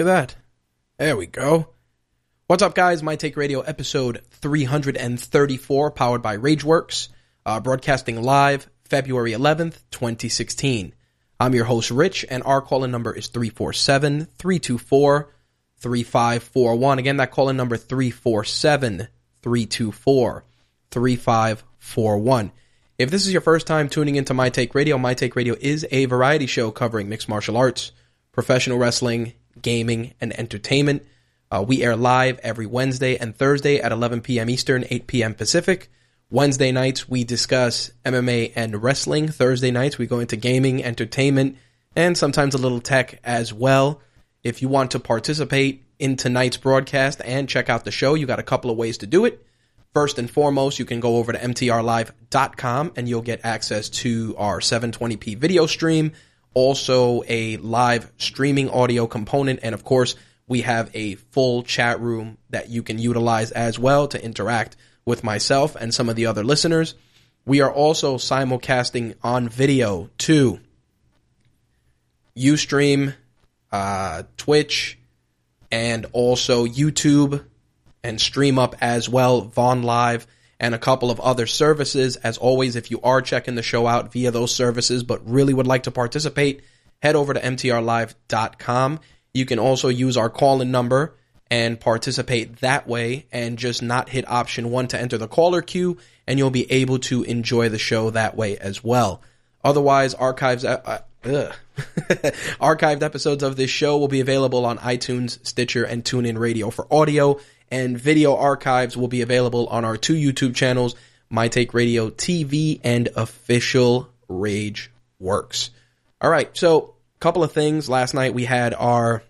At that. There we go. What's up, guys? My Take Radio episode 334, powered by Rageworks, uh, broadcasting live February 11th, 2016. I'm your host, Rich, and our call-in number is 347 324 3541. Again, that call-in number 347 324 3541. If this is your first time tuning into My Take Radio, My Take Radio is a variety show covering mixed martial arts, professional wrestling, gaming, and entertainment. Uh, we air live every Wednesday and Thursday at 11 p.m. Eastern, 8 p.m. Pacific. Wednesday nights, we discuss MMA and wrestling. Thursday nights, we go into gaming, entertainment, and sometimes a little tech as well. If you want to participate in tonight's broadcast and check out the show, you got a couple of ways to do it. First and foremost, you can go over to mtrlive.com and you'll get access to our 720p video stream, also a live streaming audio component, and of course, we have a full chat room that you can utilize as well to interact with myself and some of the other listeners. We are also simulcasting on video to Ustream, uh, Twitch, and also YouTube and Streamup as well, Vaughn Live, and a couple of other services. As always, if you are checking the show out via those services, but really would like to participate, head over to mtrlive.com. You can also use our call in number and participate that way and just not hit option one to enter the caller queue, and you'll be able to enjoy the show that way as well. Otherwise, archives. Uh, uh, archived episodes of this show will be available on iTunes, Stitcher, and TuneIn Radio for audio, and video archives will be available on our two YouTube channels, My Take Radio TV and Official Rage Works. All right, so a couple of things. Last night we had our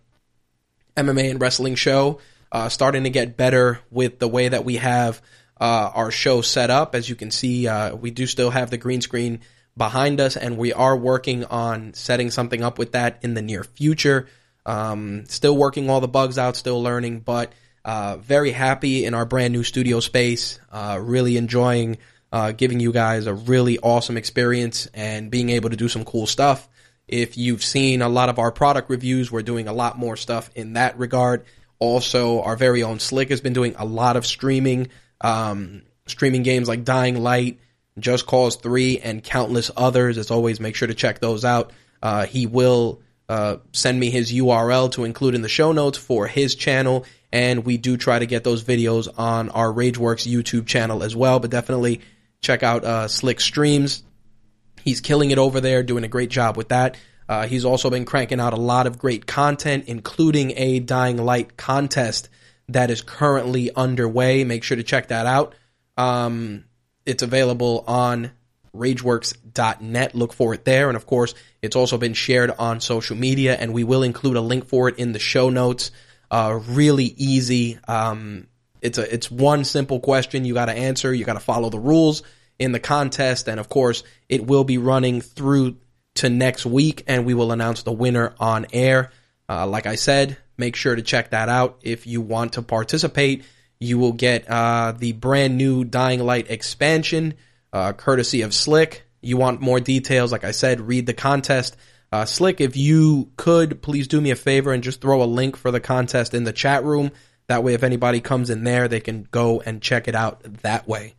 MMA and wrestling show, uh, starting to get better with the way that we have uh, our show set up. As you can see, uh, we do still have the green screen behind us, and we are working on setting something up with that in the near future. Um, still working all the bugs out, still learning, but uh, very happy in our brand new studio space. Uh, really enjoying uh, giving you guys a really awesome experience and being able to do some cool stuff. If you've seen a lot of our product reviews, we're doing a lot more stuff in that regard. Also, our very own Slick has been doing a lot of streaming, um, streaming games like Dying Light, Just Cause 3, and countless others. As always, make sure to check those out. Uh, he will uh, send me his URL to include in the show notes for his channel, and we do try to get those videos on our Rageworks YouTube channel as well. But definitely check out uh, Slick Streams. He's killing it over there, doing a great job with that. Uh, he's also been cranking out a lot of great content, including a Dying Light contest that is currently underway. Make sure to check that out. Um, it's available on rageworks.net. Look for it there. And of course, it's also been shared on social media, and we will include a link for it in the show notes. Uh, really easy. Um, it's a it's one simple question you got to answer. You got to follow the rules in the contest, and of course, it will be running through to next week, and we will announce the winner on air. Uh, like I said, make sure to check that out if you want to participate. you will get uh, the brand new Dying Light expansion, uh, courtesy of Slick. You want more details, like I said, read the contest. Uh, Slick, if you could, please do me a favor and just throw a link for the contest in the chat room. That way, if anybody comes in there, they can go and check it out that way.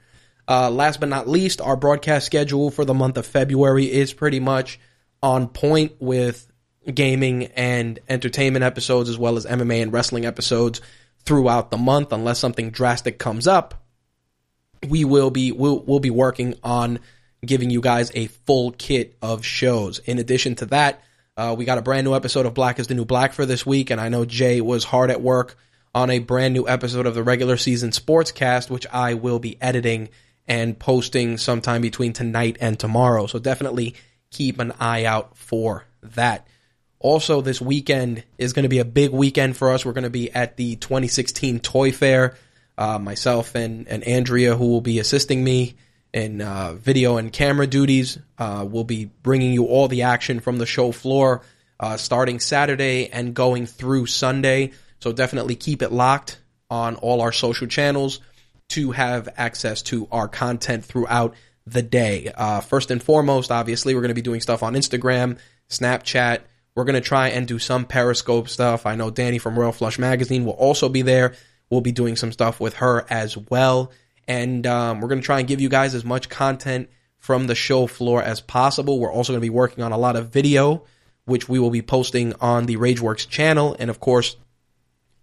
Uh, last but not least, our broadcast schedule for the month of February is pretty much on point with gaming and entertainment episodes as well as MMA and wrestling episodes throughout the month unless something drastic comes up we will be we'll, we'll be working on giving you guys a full kit of shows in addition to that uh, we got a brand new episode of black is the new black for this week and i know jay was hard at work on a brand new episode of the regular season sportscast which i will be editing and posting sometime between tonight and tomorrow so definitely keep an eye out for that also, this weekend is going to be a big weekend for us. We're going to be at the 2016 Toy Fair. Uh, myself and, and Andrea, who will be assisting me in uh, video and camera duties, uh, will be bringing you all the action from the show floor uh, starting Saturday and going through Sunday. So definitely keep it locked on all our social channels to have access to our content throughout the day. Uh, first and foremost, obviously, we're going to be doing stuff on Instagram, Snapchat, we're going to try and do some Periscope stuff. I know Danny from Royal Flush Magazine will also be there. We'll be doing some stuff with her as well. And um, we're going to try and give you guys as much content from the show floor as possible. We're also going to be working on a lot of video, which we will be posting on the Rageworks channel and, of course,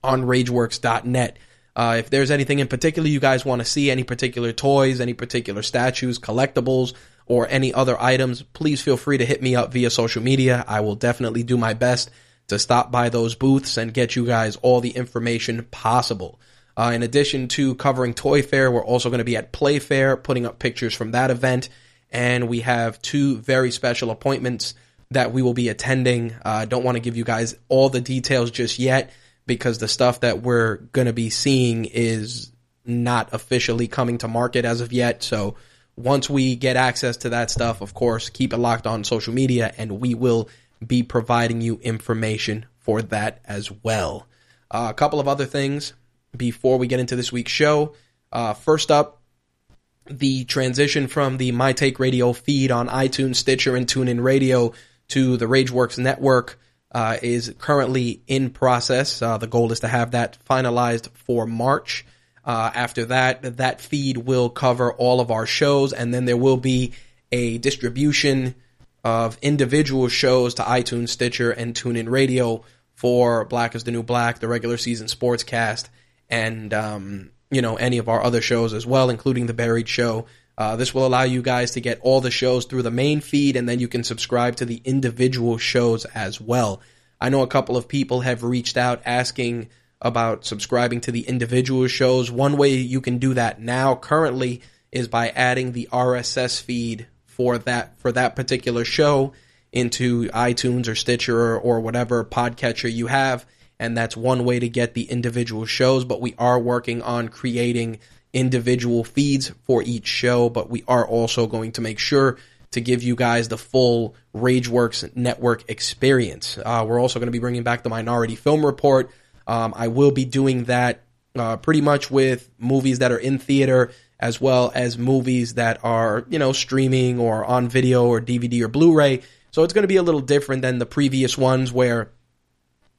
on rageworks.net. Uh, if there's anything in particular you guys want to see, any particular toys, any particular statues, collectibles, or any other items, please feel free to hit me up via social media. I will definitely do my best to stop by those booths and get you guys all the information possible. Uh, in addition to covering Toy Fair, we're also going to be at Playfair, putting up pictures from that event. And we have two very special appointments that we will be attending. I uh, don't want to give you guys all the details just yet because the stuff that we're going to be seeing is not officially coming to market as of yet. So once we get access to that stuff, of course, keep it locked on social media and we will be providing you information for that as well. Uh, a couple of other things before we get into this week's show. Uh, first up, the transition from the My Take Radio feed on iTunes, Stitcher, and TuneIn Radio to the RageWorks network uh, is currently in process. Uh, the goal is to have that finalized for March. Uh, after that, that feed will cover all of our shows, and then there will be a distribution of individual shows to iTunes, Stitcher, and TuneIn Radio for Black is the New Black, the regular season sportscast, and um, you know any of our other shows as well, including the Buried Show. Uh, this will allow you guys to get all the shows through the main feed, and then you can subscribe to the individual shows as well. I know a couple of people have reached out asking about subscribing to the individual shows. One way you can do that now currently is by adding the RSS feed for that for that particular show into iTunes or Stitcher or, or whatever podcatcher you have and that's one way to get the individual shows but we are working on creating individual feeds for each show but we are also going to make sure to give you guys the full Rageworks network experience. Uh, we're also going to be bringing back the Minority Film Report um, I will be doing that uh, pretty much with movies that are in theater as well as movies that are, you know, streaming or on video or DVD or Blu-ray. So it's going to be a little different than the previous ones where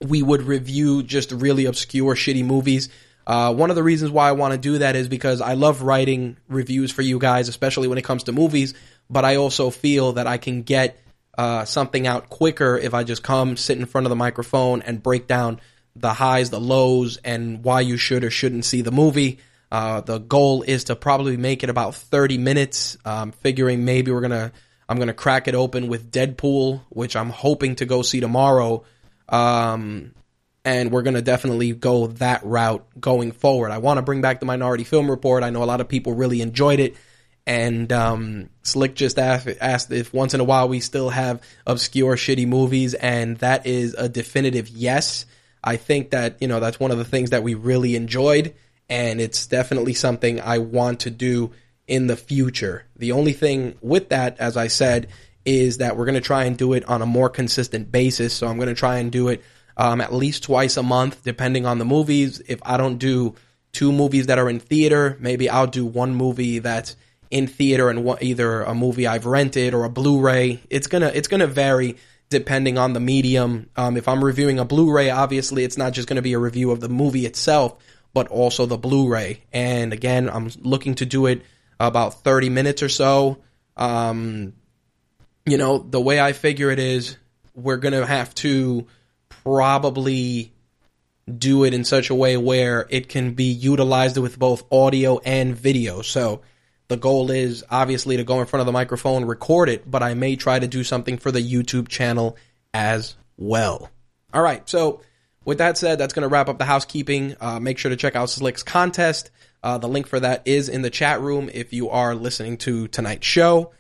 we would review just really obscure, shitty movies. Uh, one of the reasons why I want to do that is because I love writing reviews for you guys, especially when it comes to movies. But I also feel that I can get uh, something out quicker if I just come sit in front of the microphone and break down the highs, the lows, and why you should or shouldn't see the movie. Uh, the goal is to probably make it about 30 minutes. Um, figuring maybe we're gonna, I'm gonna crack it open with Deadpool, which I'm hoping to go see tomorrow. Um, and we're gonna definitely go that route going forward. I want to bring back the Minority Film Report. I know a lot of people really enjoyed it. And um, Slick just asked, asked if once in a while we still have obscure, shitty movies, and that is a definitive yes. I think that, you know, that's one of the things that we really enjoyed, and it's definitely something I want to do in the future. The only thing with that, as I said, is that we're going to try and do it on a more consistent basis. So I'm going to try and do it um, at least twice a month, depending on the movies. If I don't do two movies that are in theater. Maybe I'll do one movie that's in theater and either a movie I've rented or a Blu-ray. It's gonna it's gonna vary depending on the medium. Um, if I'm reviewing a Blu-ray, obviously it's not just gonna be a review of the movie itself, but also the Blu-ray. And again, I'm looking to do it about 30 minutes or so. Um, you know, the way I figure it is, we're gonna have to probably do it in such a way where it can be utilized with both audio and video. So the goal is obviously to go in front of the microphone, record it, but I may try to do something for the YouTube channel as well. All right. So with that said, that's going to wrap up the housekeeping. Uh, make sure to check out Slick's contest. Uh, the link for that is in the chat room if you are listening to tonight's show.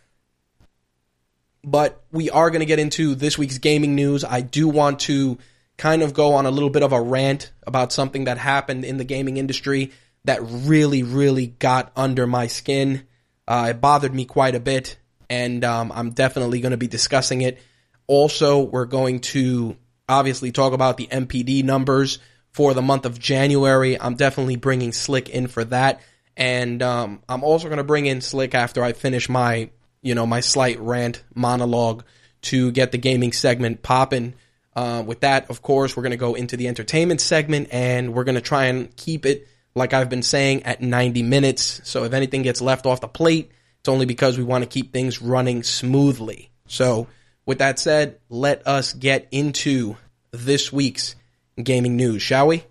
But we are going to get into this week's gaming news. I do want to kind of go on a little bit of a rant about something that happened in the gaming industry that really, really got under my skin. Uh, it bothered me quite a bit, and um, I'm definitely going to be discussing it. Also, we're going to obviously talk about the NPD numbers for the month of January. I'm definitely bringing Slick in for that, and um, I'm also going to bring in Slick after I finish my, you know, my slight rant monologue to get the gaming segment popping. Uh, with that, of course, we're going to go into the entertainment segment, and we're going to try and keep it like I've been saying, at 90 minutes. So if anything gets left off the plate, it's only because we want to keep things running smoothly. So with that said, let us get into this week's gaming news, shall we?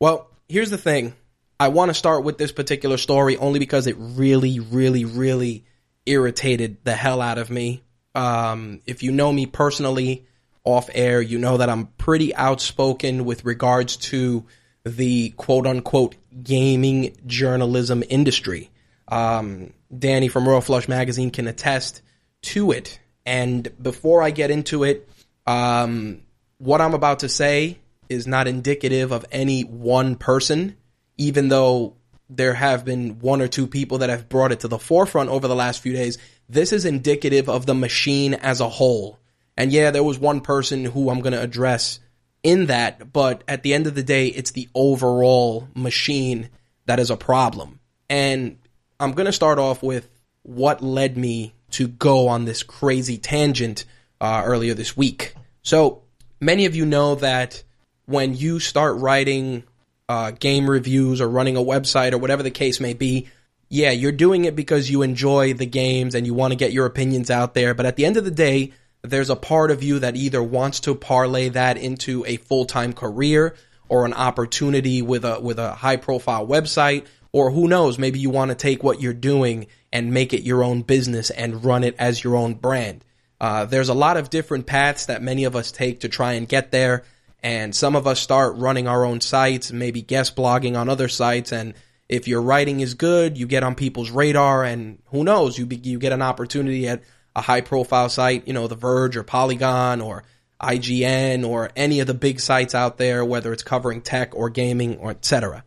Well, here's the thing. I want to start with this particular story only because it really, really, really irritated the hell out of me. Um, if you know me personally off air, you know that I'm pretty outspoken with regards to the quote unquote gaming journalism industry. Um, Danny from Royal Flush Magazine can attest to it. And before I get into it, um, what I'm about to say is not indicative of any one person, even though there have been one or two people that have brought it to the forefront over the last few days. This is indicative of the machine as a whole. And yeah, there was one person who I'm going to address in that, but at the end of the day, it's the overall machine that is a problem. And I'm going to start off with what led me to go on this crazy tangent uh, earlier this week. So, many of you know that when you start writing uh, game reviews or running a website or whatever the case may be, yeah, you're doing it because you enjoy the games and you want to get your opinions out there. But at the end of the day, there's a part of you that either wants to parlay that into a full time career or an opportunity with a with a high profile website, or who knows, maybe you want to take what you're doing and make it your own business and run it as your own brand. Uh, there's a lot of different paths that many of us take to try and get there. And some of us start running our own sites, maybe guest blogging on other sites. And if your writing is good, you get on people's radar, and who knows, you be, you get an opportunity at a high profile site, you know, The Verge or Polygon or IGN or any of the big sites out there, whether it's covering tech or gaming or etc.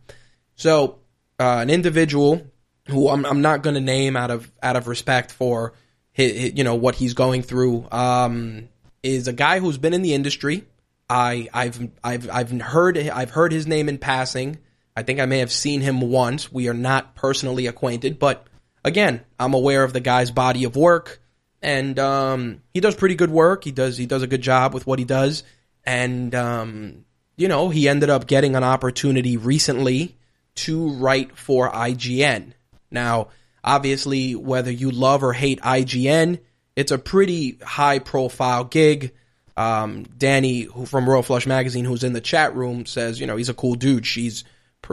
So, uh, an individual who I'm, I'm not going to name out of out of respect for his, his, you know what he's going through um, is a guy who's been in the industry I I've I've I've heard I've heard his name in passing. I think I may have seen him once. We are not personally acquainted, but again, I'm aware of the guy's body of work, and um, he does pretty good work. He does he does a good job with what he does, and um, you know he ended up getting an opportunity recently to write for IGN. Now, obviously, whether you love or hate IGN, it's a pretty high profile gig um, Danny, who from Royal Flush Magazine, who's in the chat room, says, you know, he's a cool dude. She's,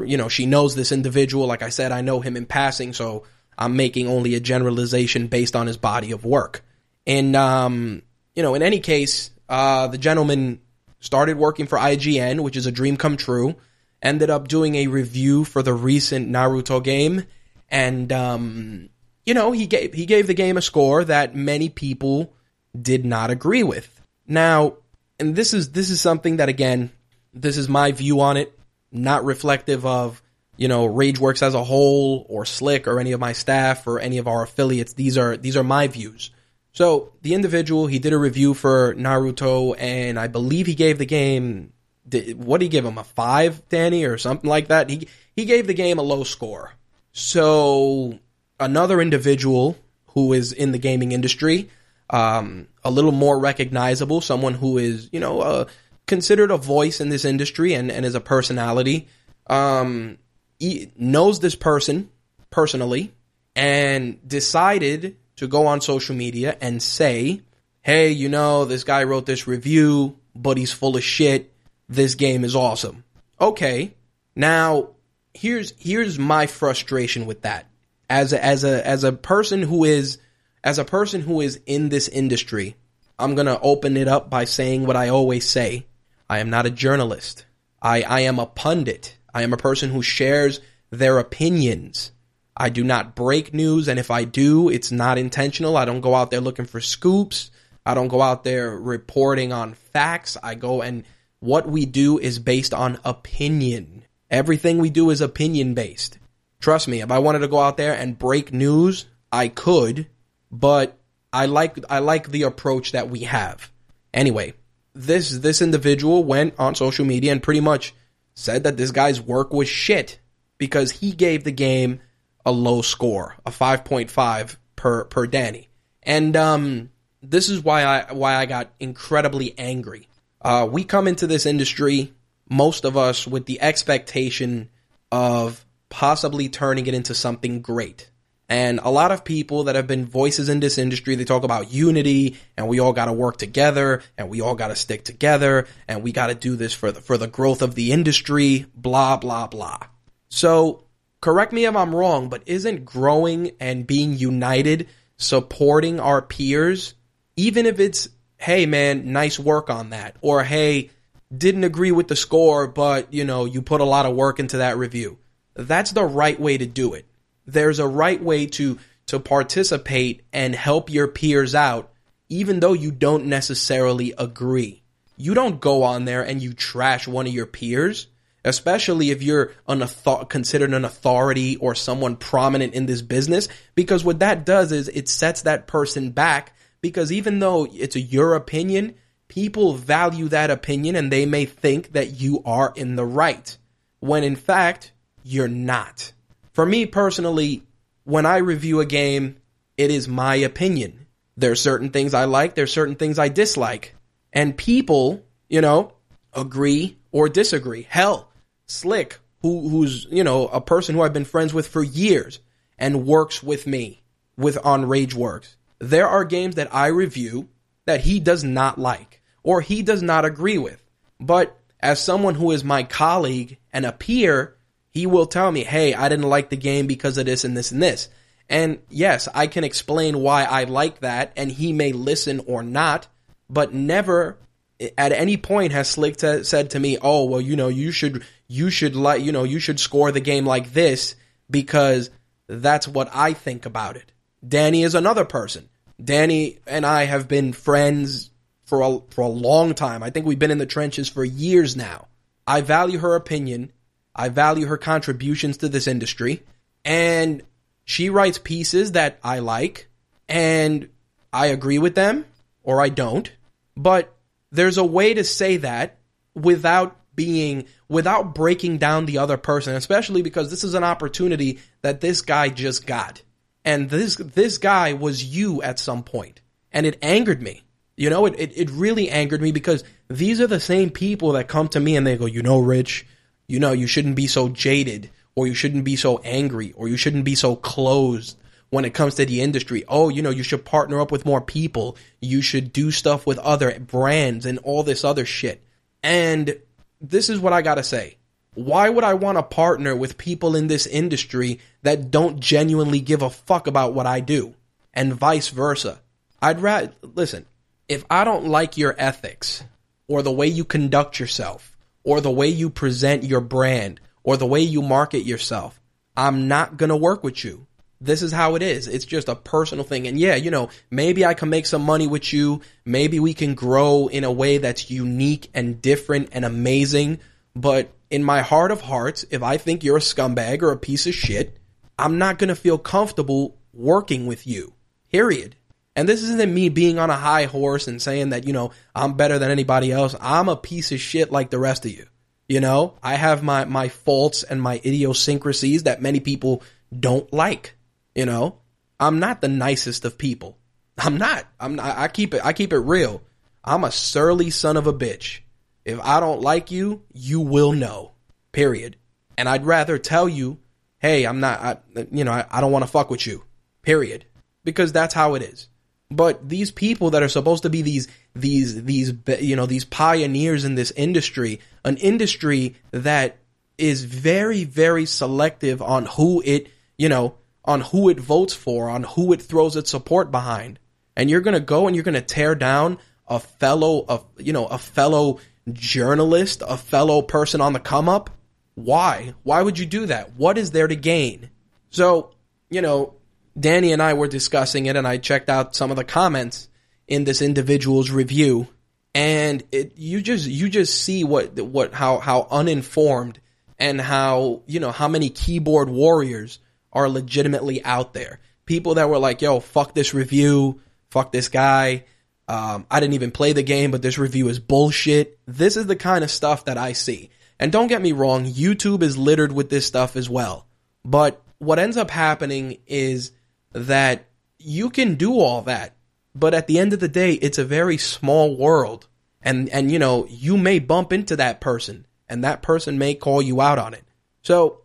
you know, she knows this individual. Like I said, I know him in passing, so I'm making only a generalization based on his body of work. And, um, you know, in any case, uh, the gentleman started working for IGN, which is a dream come true, ended up doing a review for the recent Naruto game, and, um, you know, he gave, he gave the game a score that many people did not agree with. Now, and this is this is something that again, this is my view on it, not reflective of you know RageWorks as a whole or Slick or any of my staff or any of our affiliates. These are these are my views. So the individual, he did a review for Naruto, and I believe he gave the game. What did he give him? A five, Danny, or something like that? He he gave the game a low score. So another individual who is in the gaming industry, um, a little more recognizable, someone who is you know uh, considered a voice in this industry and and is a personality, um, knows this person personally and decided to go on social media and say, hey, you know, this guy wrote this review, but he's full of shit. This game is awesome. Okay. Now, here's here's my frustration with that. As a, as a as a person who is as a person who is in this industry, I'm going to open it up by saying what I always say. I am not a journalist. I I am a pundit. I am a person who shares their opinions. I do not break news, and if I do, it's not intentional. I don't go out there looking for scoops. I don't go out there reporting on facts. I go and what we do is based on opinion. Everything we do is opinion based. Trust me, if I wanted to go out there and break news, I could, but I like I like the approach that we have. Anyway, this this individual went on social media and pretty much said that this guy's work was shit because he gave the game a low score, a 5.5 per per Danny. And um, this is why I why I got incredibly angry. Uh, we come into this industry, most of us, with the expectation of possibly turning it into something great. And a lot of people that have been voices in this industry, they talk about unity and we all got to work together and we all got to stick together and we got to do this for the, for the growth of the industry, blah, blah, blah. So correct me if I'm wrong, but isn't growing and being united, supporting our peers, even if it's, hey man, nice work on that, or hey, didn't agree with the score, but you know, you put a lot of work into that review. That's the right way to do it. There's a right way to to participate and help your peers out, even though you don't necessarily agree. You don't go on there and you trash one of your peers especially if you're an author- considered an authority or someone prominent in this business because what that does is it sets that person back because even though it's your opinion people value that opinion and they may think that you are in the right when in fact you're not for me personally when i review a game it is my opinion there are certain things i like there are certain things i dislike and people you know agree or disagree hell Slick, who who's you know a person who I've been friends with for years and works with me with on RageWorks. There are games that I review that he does not like or he does not agree with. But as someone who is my colleague and a peer, he will tell me, "Hey, I didn't like the game because of this and this and this." And yes, I can explain why I like that and he may listen or not, but never at any point has Slick t- said to me, "Oh, well, you know, you should you should like you know you should score the game like this because that's what I think about it." Danny is another person. Danny and I have been friends for a for a long time. I think we've been in the trenches for years now. I value her opinion. I value her contributions to this industry, and she writes pieces that I like, and I agree with them or I don't. But there's a way to say that without being without breaking down the other person, especially because this is an opportunity that this guy just got. And this this guy was you at some point. And it angered me. You know, it, it, it really angered me because these are the same people that come to me and they go, you know, Rich, you know, you shouldn't be so jaded or you shouldn't be so angry or you shouldn't be so closed when it comes to the industry. Oh, you know, you should partner up with more people. You should do stuff with other brands and all this other shit. And this is what I gotta say. Why would I want to partner with people in this industry that don't genuinely give a fuck about what I do? And vice versa. I'd rather, listen, if I don't like your ethics, or the way you conduct yourself, or the way you present your brand, or the way you market yourself, I'm not gonna work with you this is how it is. It's just a personal thing. And yeah, you know, maybe I can make some money with you. Maybe we can grow in a way that's unique and different and amazing. But in my heart of hearts, if I think you're a scumbag or a piece of shit, I'm not going to feel comfortable working with you. Period. And this isn't me being on a high horse and saying that, you know, I'm better than anybody else. I'm a piece of shit like the rest of you. You know, I have my, my faults and my idiosyncrasies that many people don't like. You know, I'm not the nicest of people. I'm not. I'm not. I keep it. I keep it real. I'm a surly son of a bitch. If I don't like you, you will know. Period. And I'd rather tell you, hey, I'm not. I, you know, I, I don't want to fuck with you. Period. Because that's how it is. But these people that are supposed to be these these these you know these pioneers in this industry, an industry that is very very selective on who it you know on who it votes for, on who it throws its support behind. And you're going to go and you're going to tear down a fellow a, you know a fellow journalist, a fellow person on the come up? Why? Why would you do that? What is there to gain? So, you know, Danny and I were discussing it and I checked out some of the comments in this individual's review and it you just you just see what what how how uninformed and how, you know, how many keyboard warriors are legitimately out there. People that were like, "Yo, fuck this review, fuck this guy." Um, I didn't even play the game, but this review is bullshit. This is the kind of stuff that I see. And don't get me wrong, YouTube is littered with this stuff as well. But what ends up happening is that you can do all that, but at the end of the day, it's a very small world. And, and, you know, you may bump into that person and that person may call you out on it. So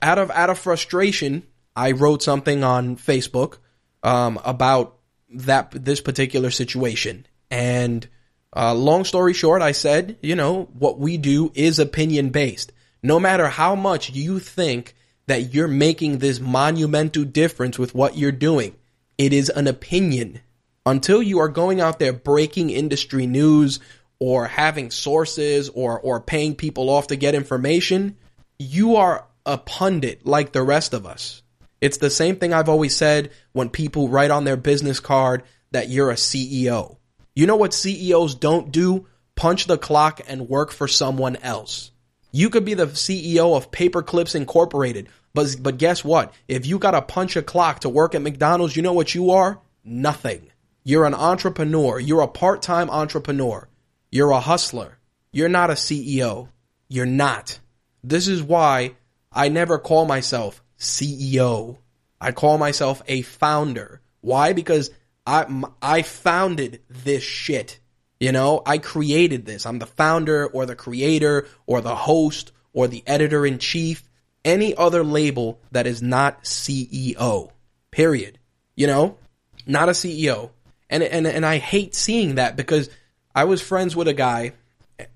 out of, out of frustration, I wrote something on Facebook, um, about that this particular situation. And uh, long story short, I said, you know, what we do is opinion based. No matter how much you think that you're making this monumental difference with what you're doing, it is an opinion. Until you are going out there breaking industry news or having sources or or paying people off to get information, you are a pundit like the rest of us. It's the same thing I've always said when people write on their business card that you're a CEO. You know what CEOs don't do? Punch the clock and work for someone else. You could be the CEO of Paperclips Incorporated, but but guess what? If you got to punch a clock to work at McDonald's, you know what you are? Nothing. You're an entrepreneur. You're a part-time entrepreneur. You're a hustler. You're not a CEO. You're not. This is why I never call myself CEO. I call myself a founder. Why? Because I I founded this shit. You know, I created this. I'm the founder or the creator or the host or the editor in chief. Any other label that is not CEO. Period. You know, not a CEO. And and and I hate seeing that because I was friends with a guy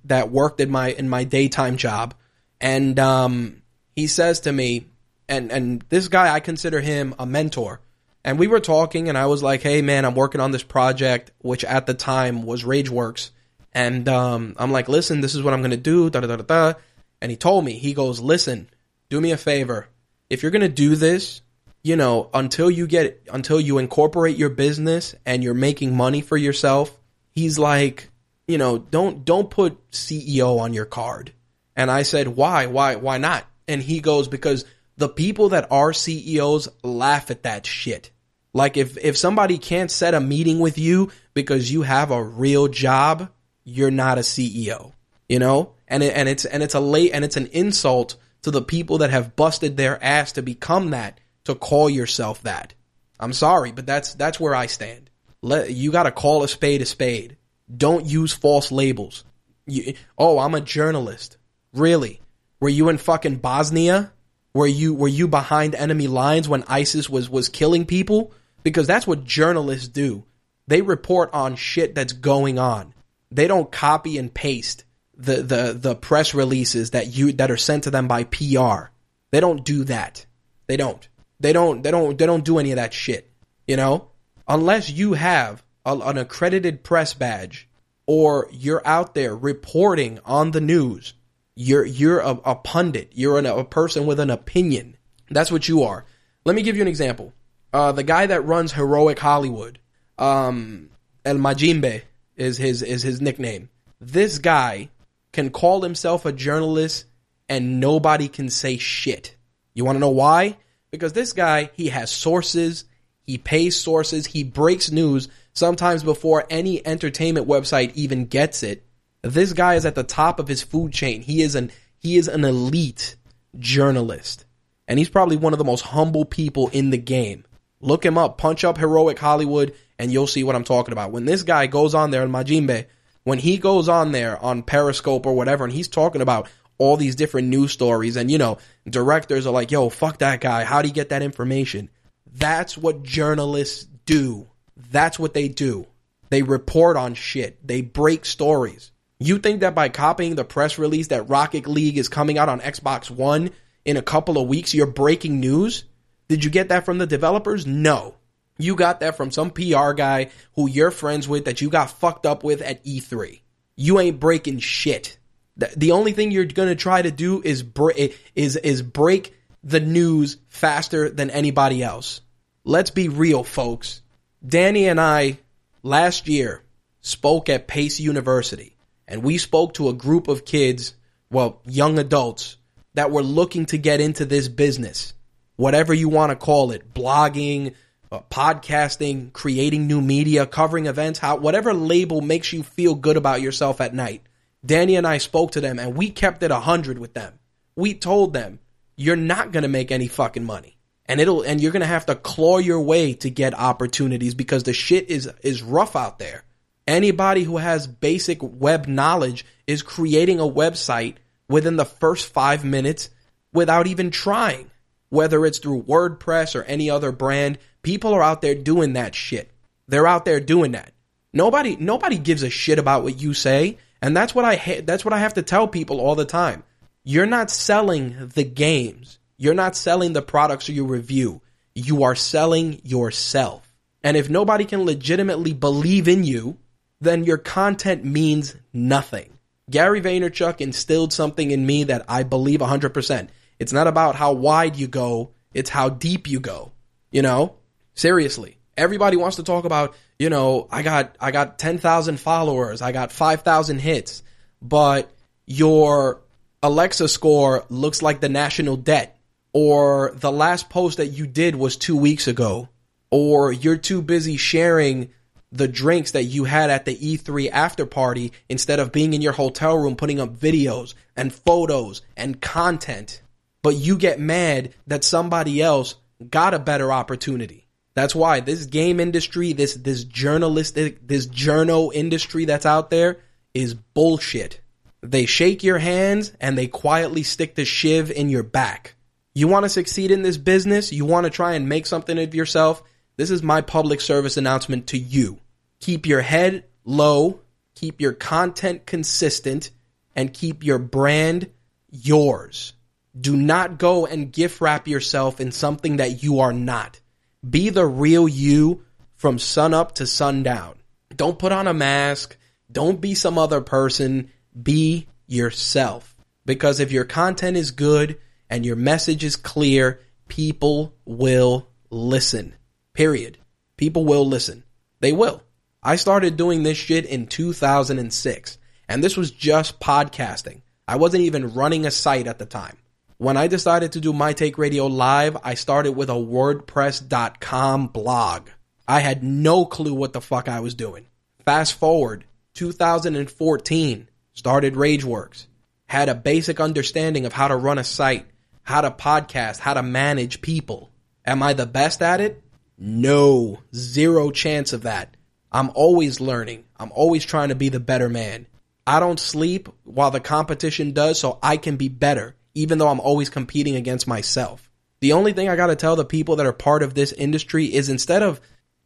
that worked in my in my daytime job and um he says to me and and this guy I consider him a mentor. And we were talking, and I was like, "Hey, man, I'm working on this project, which at the time was RageWorks." And um, I'm like, "Listen, this is what I'm gonna do." Da da da da. And he told me, he goes, "Listen, do me a favor. If you're gonna do this, you know, until you get until you incorporate your business and you're making money for yourself." He's like, you know, don't don't put CEO on your card. And I said, "Why? Why? Why not?" And he goes, "Because." the people that are CEOs laugh at that shit. Like if if somebody can't set a meeting with you because you have a real job, you're not a CEO. You know? And it, and it's and it's a late and it's an insult to the people that have busted their ass to become that to call yourself that. I'm sorry, but that's that's where I stand. Let you got to call a spade a spade. Don't use false labels. You, oh, I'm a journalist. Really? Were you in fucking Bosnia? Were you were you behind enemy lines when ISIS was was killing people? Because that's what journalists do. They report on shit that's going on. They don't copy and paste the the the press releases that you that are sent to them by PR. They don't do that. They don't. They don't they don't they don't do any of that shit. You know? Unless you have a, an accredited press badge or you're out there reporting on the news you're you're a, a pundit. You're an, a person with an opinion. That's what you are. Let me give you an example. Uh, the guy that runs Heroic Hollywood, um, El Mayimbe is his is his nickname. This guy can call himself a journalist and nobody can say shit. You want to know why? Because this guy, he has sources, He pays sources. He breaks news sometimes before any entertainment website even gets it. This guy is at the top of his food chain. He is an he is an elite journalist. And he's probably one of the most humble people in the game. Look him up, punch up Heroic Hollywood, and you'll see what I'm talking about. When this guy goes on there in Mayimbe, when he goes on there on Periscope or whatever, and he's talking about all these different news stories, and you know, directors are like, yo, fuck that guy. How do you get that information? That's what journalists do. That's what they do. They report on shit. They break stories. You think that by copying the press release that Rocket League is coming out on Xbox One in a couple of weeks, you're breaking news? Did you get that from the developers? No. You got that from some PR guy who you're friends with that you got fucked up with at E3. You ain't breaking shit. The only thing you're going to try to do is break is is break the news faster than anybody else. Let's be real, folks. Danny and I last year spoke at Pace University and we spoke to a group of kids, well, young adults that were looking to get into this business. Whatever you want to call it, blogging, uh, podcasting, creating new media, covering events, how whatever label makes you feel good about yourself at night. Danny and I spoke to them and we kept it a hundred with them. We told them, you're not gonna make any fucking money. And it'll and you're gonna have to claw your way to get opportunities because the shit is is rough out there. Anybody who has basic web knowledge is creating a website within the first five minutes without even trying. Whether it's through WordPress or any other brand, people are out there doing that shit. They're out there doing that. Nobody nobody gives a shit about what you say. And that's what I ha- that's what I have to tell people all the time. You're not selling the games. You're not selling the products you review. You are selling yourself. And if nobody can legitimately believe in you, then your content means nothing. Gary Vaynerchuk instilled something in me that I believe 100%. It's not about how wide you go, it's how deep you go. You know? Seriously. Everybody wants to talk about, you know, I got I got 10,000 followers, I got 5,000 hits, but your Alexa score looks like the national debt or the last post that you did was 2 weeks ago or you're too busy sharing the drinks that you had at the E3 after party instead of being in your hotel room putting up videos and photos and content. But you get mad that somebody else got a better opportunity. That's why this game industry, this this journalistic, this journal industry that's out there is bullshit. They shake your hands and they quietly stick the shiv in your back. You want to succeed in this business? You want to try and make something of yourself? This is my public service announcement to you. Keep your head low, keep your content consistent, and keep your brand yours. Do not go and gift wrap yourself in something that you are not. Be the real you from sun up to sundown. Don't put on a mask. Don't be some other person. Be yourself. Because if your content is good and your message is clear, people will listen. Period. People will listen. They will. I started doing this shit in 2006, and this was just podcasting. I wasn't even running a site at the time. When I decided to do My Take Radio live, I started with a WordPress.com blog. I had no clue what the fuck I was doing. Fast forward, 2014, started Rageworks. Had a basic understanding of how to run a site, how to podcast, how to manage people. Am I the best at it? No, zero chance of that. I'm always learning. I'm always trying to be the better man. I don't sleep while the competition does so I can be better even though I'm always competing against myself. The only thing I got to tell the people that are part of this industry is instead of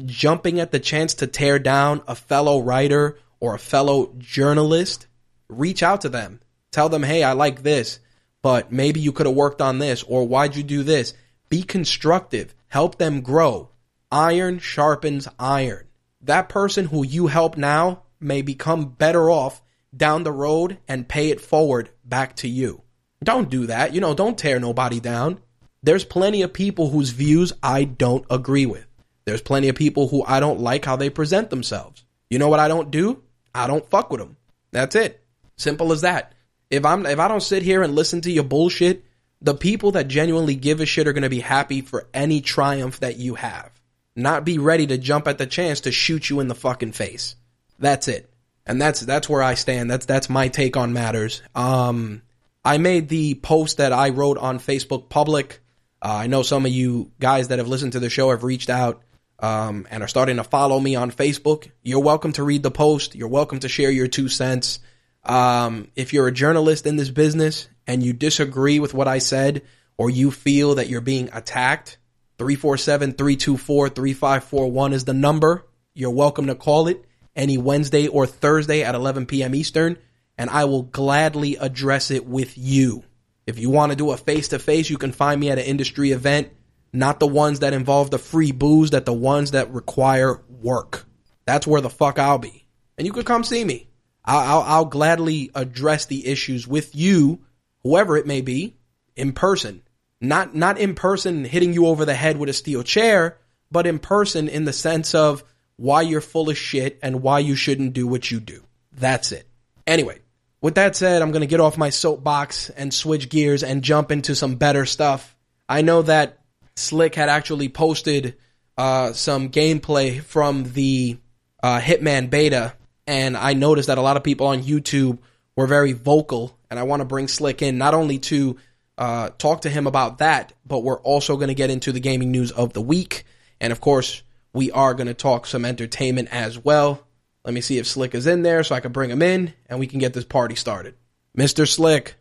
jumping at the chance to tear down a fellow writer or a fellow journalist, reach out to them. Tell them, hey, I like this, but maybe you could have worked on this, or why'd you do this? Be constructive. Help them grow. Iron sharpens iron. That person who you help now may become better off down the road and pay it forward back to you. Don't do that. You know, don't tear nobody down. There's plenty of people whose views I don't agree with. There's plenty of people who I don't like how they present themselves. You know what I don't do? I don't fuck with them. That's it. Simple as that. If I'm if I don't sit here and listen to your bullshit, the people that genuinely give a shit are going to be happy for any triumph that you have. not be ready to jump at the chance to shoot you in the fucking face. That's it. And that's that's where I stand. That's that's my take on matters. Um I made the post that I wrote on Facebook public. Uh, I know some of you guys that have listened to the show have reached out um, and are starting to follow me on Facebook. You're welcome to read the post. You're welcome to share your two cents. Um, if you're a journalist in this business and you disagree with what I said, or you feel that you're being attacked, 347 324 3541 is the number. You're welcome to call it any Wednesday or Thursday at 11 p.m. Eastern, and I will gladly address it with you. If you want to do a face to face, you can find me at an industry event, not the ones that involve the free booze, that the ones that require work. That's where the fuck I'll be. And you could come see me. I'll, I'll, I'll gladly address the issues with you, whoever it may be, in person. Not, not in person hitting you over the head with a steel chair, but in person in the sense of why you're full of shit and why you shouldn't do what you do. That's it. Anyway, with that said, I'm going to get off my soapbox and switch gears and jump into some better stuff. I know that Slick had actually posted uh, some gameplay from the uh, Hitman beta, and I noticed that a lot of people on YouTube were very vocal, and I want to bring Slick in not only to uh, talk to him about that, but we're also going to get into the gaming news of the week. And of course, we are going to talk some entertainment as well. Let me see if Slick is in there so I can bring him in and we can get this party started. Mr. Slick.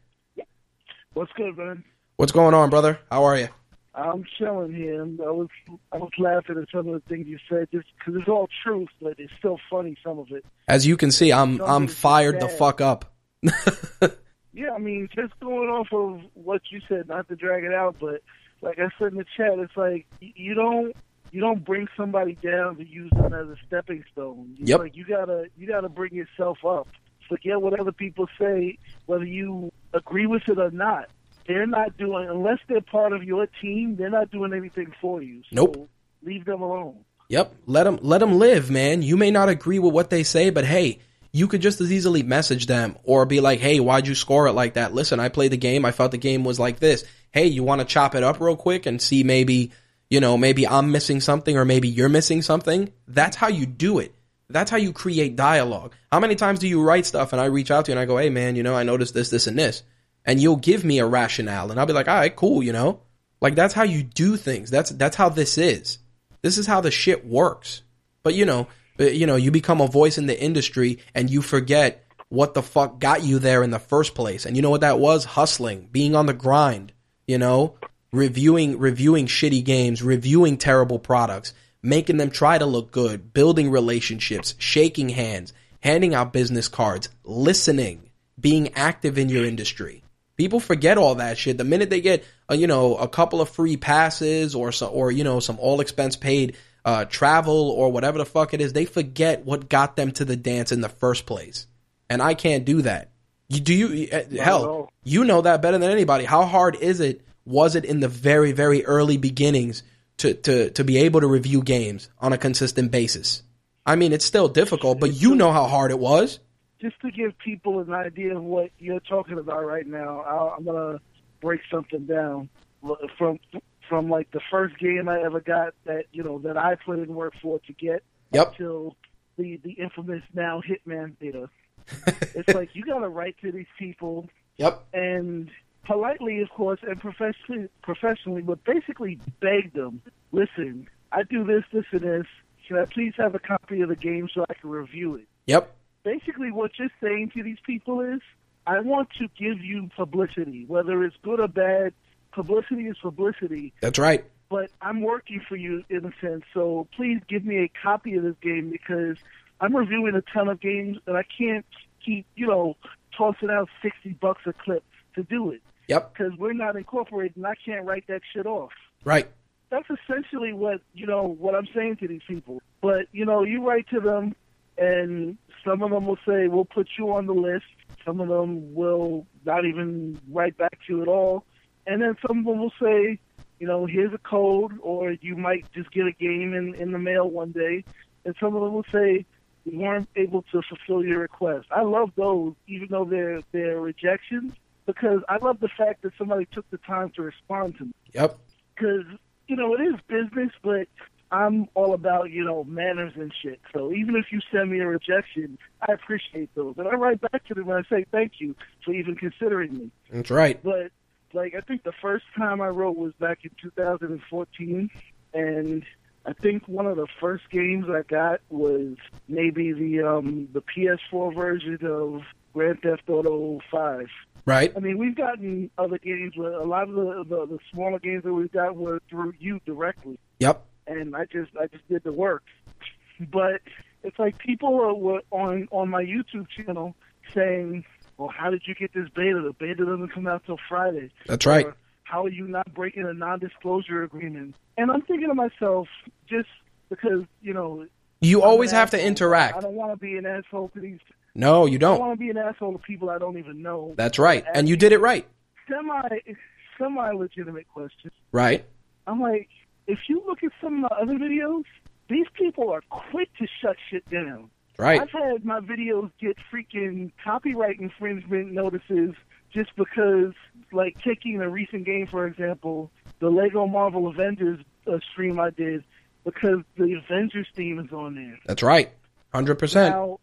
What's good, man? What's going on, brother? How are you? I'm chilling here. I was I was laughing at some of the things you said just because it's all truth, but it's still funny some of it. As you can see, I'm I'm fired the fuck up. Yeah, I mean, just going off of what you said, not to drag it out, but like I said in the chat, it's like you don't you don't bring somebody down to use them as a stepping stone. You, Yep. Like you gotta you gotta bring yourself up. Forget what other people say, whether you agree with it or not. They're not doing unless they're part of your team. They're not doing anything for you. So Nope. Leave them alone. Yep, let them let them live, man. You may not agree with what they say, but hey, you could just as easily message them or be like, "Hey, why'd you score it like that? Listen, I played the game. I felt the game was like this. Hey, you want to chop it up real quick and see maybe, you know, maybe I'm missing something or maybe you're missing something." That's how you do it. That's how you create dialogue. How many times do you write stuff and I reach out to you and I go, "Hey, man, you know, I noticed this, this, and this," and you'll give me a rationale and I'll be like, "All right, cool," you know, like that's how you do things. That's that's how this is. This is how the shit works. But you know, uh, you know, you become a voice in the industry and you forget what the fuck got you there in the first place. And you know what that was? Hustling, being on the grind, you know, reviewing reviewing shitty games, reviewing terrible products, making them try to look good, building relationships, shaking hands, handing out business cards, listening, being active in your industry. People forget all that shit. The minute they get, uh, you know, a couple of free passes or so, or you know, some all expense paid uh, travel or whatever the fuck it is, they forget what got them to the dance in the first place. And I can't do that. You do you uh, hell? You know that better than anybody. How hard is it? Was it in the very very early beginnings to to to be able to review games on a consistent basis? I mean, it's still difficult, but you know how hard it was. just to give people an idea of what you're talking about right now, I'll, I'm gonna break something down from from like the first game I ever got that you know that I put in work for to get Yep. till the the infamous now Hitman beta. it's like you gotta write to these people Yep. and politely, of course, and professionally, professionally, but basically beg them, listen, I do this, this, and this. Can I please have a copy of the game so I can review it? Yep. basically what you're saying to these people is, I want to give you publicity, whether it's good or bad. Publicity is publicity, That's right. but I'm working for you in a sense. So please give me a copy of this game because I'm reviewing a ton of games and I can't keep, you know, tossing out 60 bucks a clip to do it Yep. because we're not incorporated and I can't write that shit off Right. that's essentially what you know what I'm saying to these people. But you know, you write to them, and some of them will say we'll put you on the list. Some of them will not even write back to you at all, and then some of them will say, you know, here's a code, or you might just get a game in in the mail one day, and some of them will say we weren't able to fulfill your request. I love those, even though they're they're rejections, because I love the fact that somebody took the time to respond to me Yep. because you know it is business, but I'm all about, you know, manners and shit. So even if you send me a rejection, I appreciate those. And I write back to them and I say thank you for even considering me. That's right. But like I think the first time I wrote was back in 2014 and I think one of the first games I got was maybe the um the PS4 version of Grand Theft Auto 5. Right. I mean, we've gotten other games. But a lot of the, the the smaller games that we've got were through you directly, Yep. and I just I just did the work. But it's like people are were on on my YouTube channel saying, "Well, how did you get this beta? The beta doesn't come out till Friday." That's right. Or, how are you not breaking a non-disclosure agreement? And I'm thinking to myself, just because you know, You I'm always have to interact. I don't want to be an asshole to these. No, you don't don't. want to be an asshole to people I don't even know. That's right. And you did it right. semi semi legitimate question. Right. I'm like, if you look at some of my other videos, these people are quick to shut shit down. Right. I've had my videos get freaking copyright infringement notices just because, like, taking a recent game, for example, the Lego Marvel Avengers uh, stream I did, because the Avengers theme is on there. That's right. 100%. Now,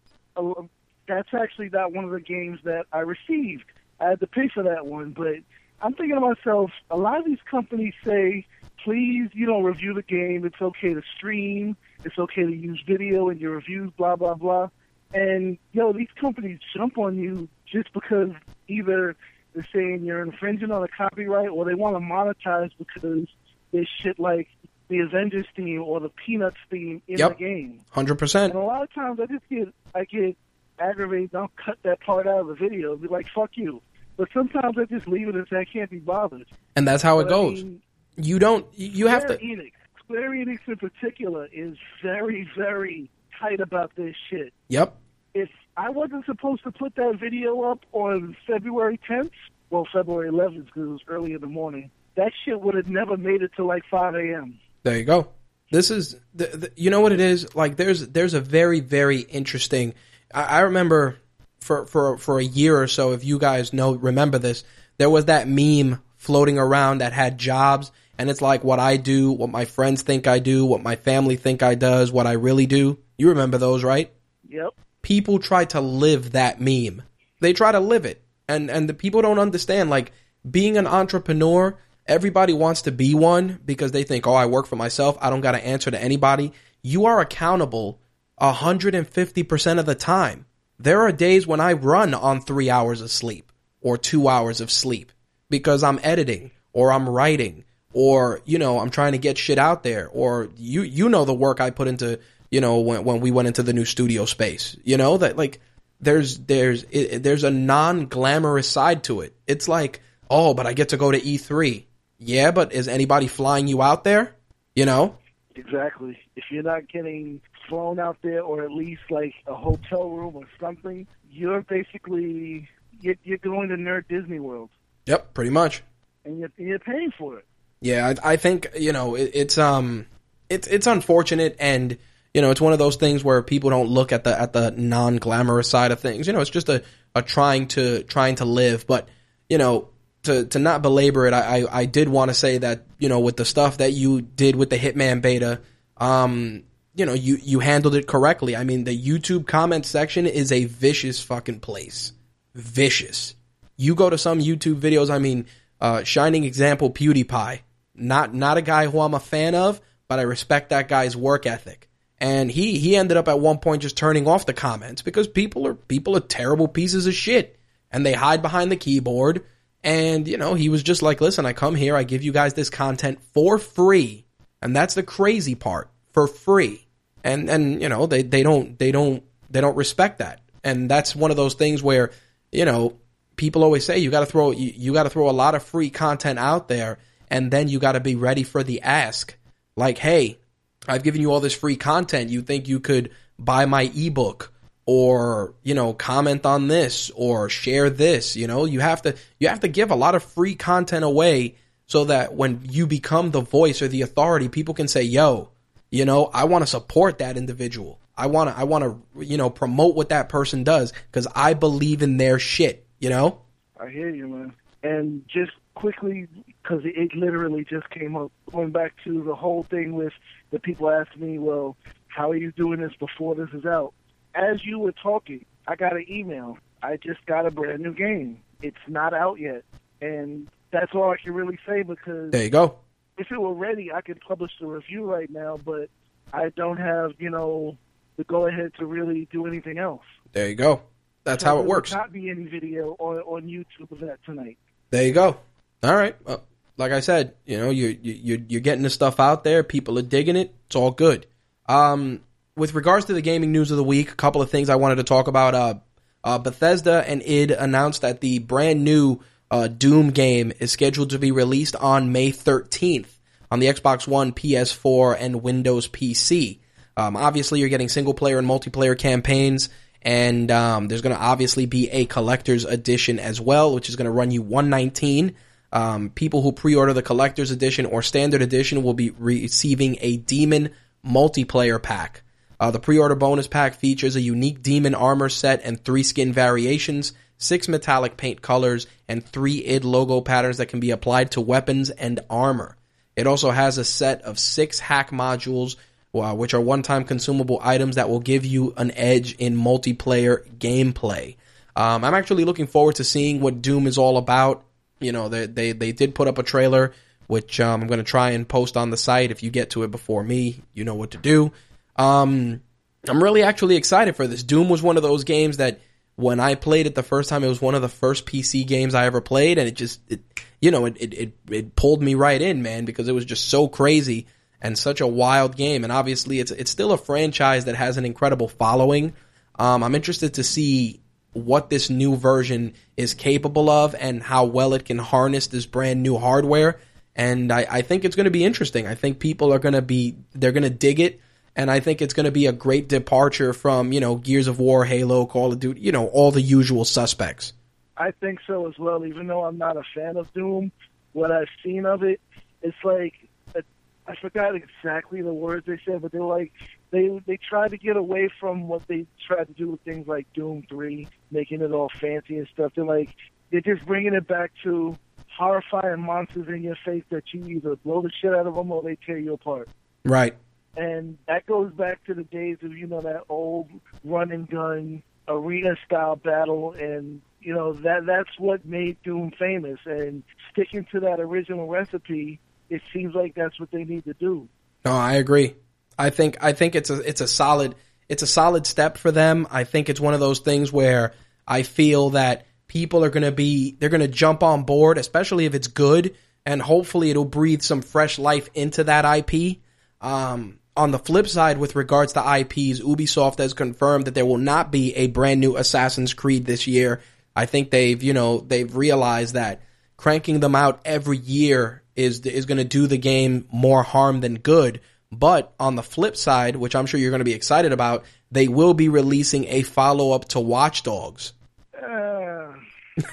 that's actually not one of the games that I received. I had to pay for that one, but I'm thinking to myself, a lot of these companies say, please, you know, review the game. It's okay to stream. It's okay to use video in your reviews, blah, blah, blah. And, yo, these companies jump on you just because either they're saying you're infringing on a copyright or they want to monetize because there's shit like the Avengers theme or the Peanuts theme in Yep. the game. 100%. And a lot of times I just get I get aggravated. I'll cut that part out of the video. and Be like, "Fuck you." But sometimes I just leave it and say I can't be bothered. And that's how it But I goes. mean, You don't, you have to, Enix, Square Enix in particular, is very, very tight about this shit. yep. If I wasn't supposed to put that video up on February 10th, well, February 11th because it was early in the morning, that shit would have never made it to like 5 a.m. There you go. This is, the, the, you know what it is? Like, there's, there's a very, very interesting, I, I remember for, for, for a year or so, if you guys know, remember this, there was that meme floating around that had jobs and it's like what I do, what my friends think I do, what my family think I does, what I really do. You remember those, right? Yep. people try to live that meme. They try to live it. And and the people don't understand like being an entrepreneur, everybody wants to be one because they think, "Oh, I work for myself. I don't got to answer to anybody." You are accountable 150% of the time. There are days when I run on 3 hours of sleep or 2 hours of sleep because I'm editing or I'm writing or you know, I'm trying to get shit out there or you you know the work I put into you know when when we went into the new studio space you know that like there's there's it, there's a non glamorous side to it it's like oh but i get to go to e3 yeah but is anybody flying you out there you know Exactly. If you're not getting flown out there, or at least like a hotel room or something, you're basically you're, you're going to Nerd Disney World, yep pretty much. And you're, you're paying for it. yeah i, I think you know it, it's um it's it's unfortunate and you know it's one of those things where people don't look at the at the non glamorous side of things. You know it's just a a trying to trying to live. But you know to to not belabor it, I I, I did want to say that you know with the stuff that you did with the Hitman beta, um, you know you you handled it correctly. I mean the YouTube comment section is a vicious fucking place, vicious. You go to some YouTube videos. I mean, uh, shining example PewDiePie, not not a guy who I'm a fan of, but I respect that guy's work ethic. And he he ended up at one point just turning off the comments because people are people are terrible pieces of shit and they hide behind the keyboard and, you know, he was just like, listen, I come here, I give you guys this content for free. And that's the crazy part for free. And, and, you know, they, they don't, they don't, they don't respect that. And that's one of those things where, you know, people always say you got to throw, you, you got to throw a lot of free content out there. And then you got to be ready for the ask. Like, hey, I've given you all this free content. You think you could buy my ebook or you know comment on this or share this you know you have to you have to give a lot of free content away so that when you become the voice or the authority people can say yo you know i want to support that individual i want to i want to you know promote what that person does cuz i believe in their shit you know I hear you, man. And just quickly, because it literally just came up, going back to the whole thing with the people asked me, well, how are you doing this before this is out? As you were talking, I got an email. I just got a brand new game. It's not out yet. And that's all I can really say because There you go. If it were ready, I could publish the review right now, but I don't have, you know, the go ahead to really do anything else. There you go. That's So how it works. not be any video on, on YouTube of that tonight. There you go. All right. Well, like I said, you know, you you you're, you're getting the stuff out there. People are digging it. It's all good. Um, with regards to the gaming news of the week, a couple of things I wanted to talk about. Uh, uh, Bethesda and id announced that the brand new uh, Doom game is scheduled to be released on May 13th on the Xbox One, PS4, and Windows PC. Um, obviously, you're getting single player and multiplayer campaigns, and um, there's going to obviously be a collector's edition as well, which is going to run you 119. Um, people who pre-order the collector's edition or standard edition will be receiving a demon multiplayer pack. Uh, the pre-order bonus pack features a unique demon armor set and three skin variations, six metallic paint colors, and three id logo patterns that can be applied to weapons and armor. It also has a set of six hack modules, uh, which are one-time consumable items that will give you an edge in multiplayer gameplay. Um, I'm actually looking forward to seeing what Doom is all about. You know, they they, they did put up a trailer, which um, I'm going to try and post on the site. If you get to it before me, you know what to do. Um, I'm really actually excited for this. Doom was one of those games that when I played it the first time, it was one of the first PC games I ever played, and it just, it, you know, it, it, it, it pulled me right in, man, because it was just so crazy and such a wild game. And obviously, it's it's still a franchise that has an incredible following. Um, I'm interested to see what this new version is capable of and how well it can harness this brand new hardware. And I, I think it's going to be interesting. I think people are going to be they're going to dig it and I think it's going to be a great departure from you know Gears of War, Halo, Call of Duty, you know all the usual suspects. I think so as well. Even though I'm not a fan of Doom, what I've seen of it, it's like I forgot exactly the words they said, but they're like they they tried to get away from what they tried to do with things like Doom Three, making it all fancy and stuff. They're like they're just bringing it back to horrifying monsters in your face that you either blow the shit out of them or they tear you apart. Right. And that goes back to the days of you know that old run and gun arena style battle and you know that that's what made Doom famous and sticking to that original recipe it seems like that's what they need to do. No, I agree. I think I think it's a it's a solid it's a solid step for them. I think it's one of those things where I feel that people are going to be they're going to jump on board, especially if it's good, and hopefully it'll breathe some fresh life into that IP. Um, on the flip side, with regards to IPs, Ubisoft has confirmed that there will not be a brand new Assassin's Creed this year. I think they've you know they've realized that cranking them out every year is is going to do the game more harm than good. But on the flip side, which I'm sure you're going to be excited about, they will be releasing a follow up to Watch Dogs. Uh,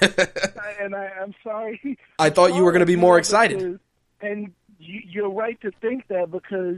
and I, I'm sorry. I thought you were going to be more excited. And you, you're right to think that because,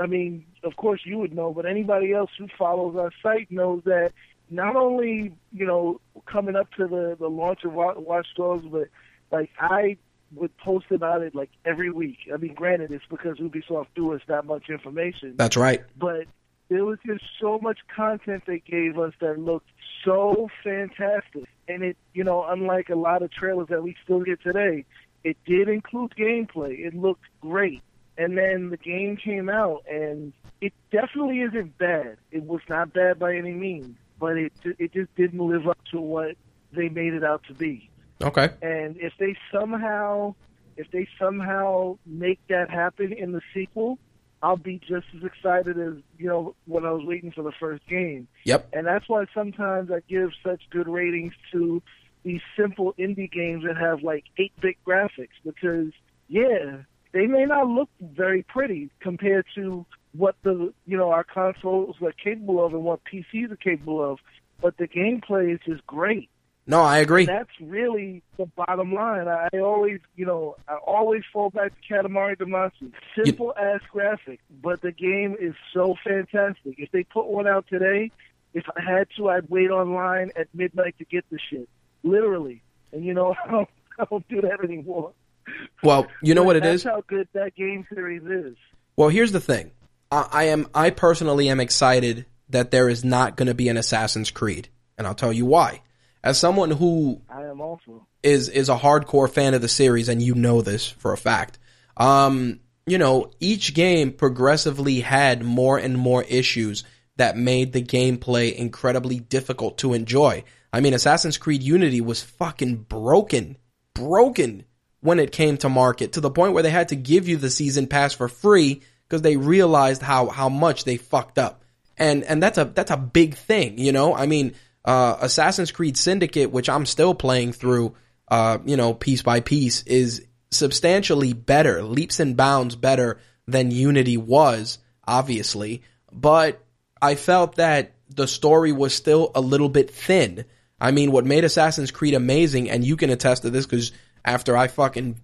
I mean, of course you would know, but anybody else who follows our site knows that not only, you know, coming up to the, the launch of Watch Dogs, but like I would post about it like every week. I mean, granted, it's because Ubisoft threw us that much information. That's right. But there was just so much content they gave us that looked so fantastic. And it, you know, unlike a lot of trailers that we still get today, it did include gameplay. It looked great. And then the game came out, and it definitely isn't bad. It was not bad by any means, but it it just didn't live up to what they made it out to be. Okay. And if they somehow, if they somehow make that happen in the sequel, I'll be just as excited as you know when I was waiting for the first game. Yep. And that's why sometimes I give such good ratings to these simple indie games that have like eight-bit graphics because yeah, they may not look very pretty compared to what the you know our consoles are capable of and what PCs are capable of, but the gameplay is just great. No, I agree. That's really the bottom line. I always, you know, I always fall back to Katamari Damacy. Simple you, ass graphic, but the game is so fantastic. If they put one out today, if I had to, I'd wait online at midnight to get the shit. Literally. And you know how I don't do that anymore. Well, you know what it That's is. how good that game series is. Well, here's the thing. I, I am. I personally am excited that there is not going to be an Assassin's Creed, and I'll tell you why. As someone who I am also. is is a hardcore fan of the series, and you know this for a fact. Um, you know, each game progressively had more and more issues that made the gameplay incredibly difficult to enjoy. I mean, Assassin's Creed Unity was fucking broken, broken when it came to market to the point where they had to give you the season pass for free because they realized how how much they fucked up. And and that's a that's a big thing, you know? I mean, uh, Assassin's Creed Syndicate, which I'm still playing through, uh, you know, piece by piece, is substantially better, leaps and bounds better than Unity was, obviously. But I felt that the story was still a little bit thin. I mean, what made Assassin's Creed amazing, and you can attest to this because after I fucking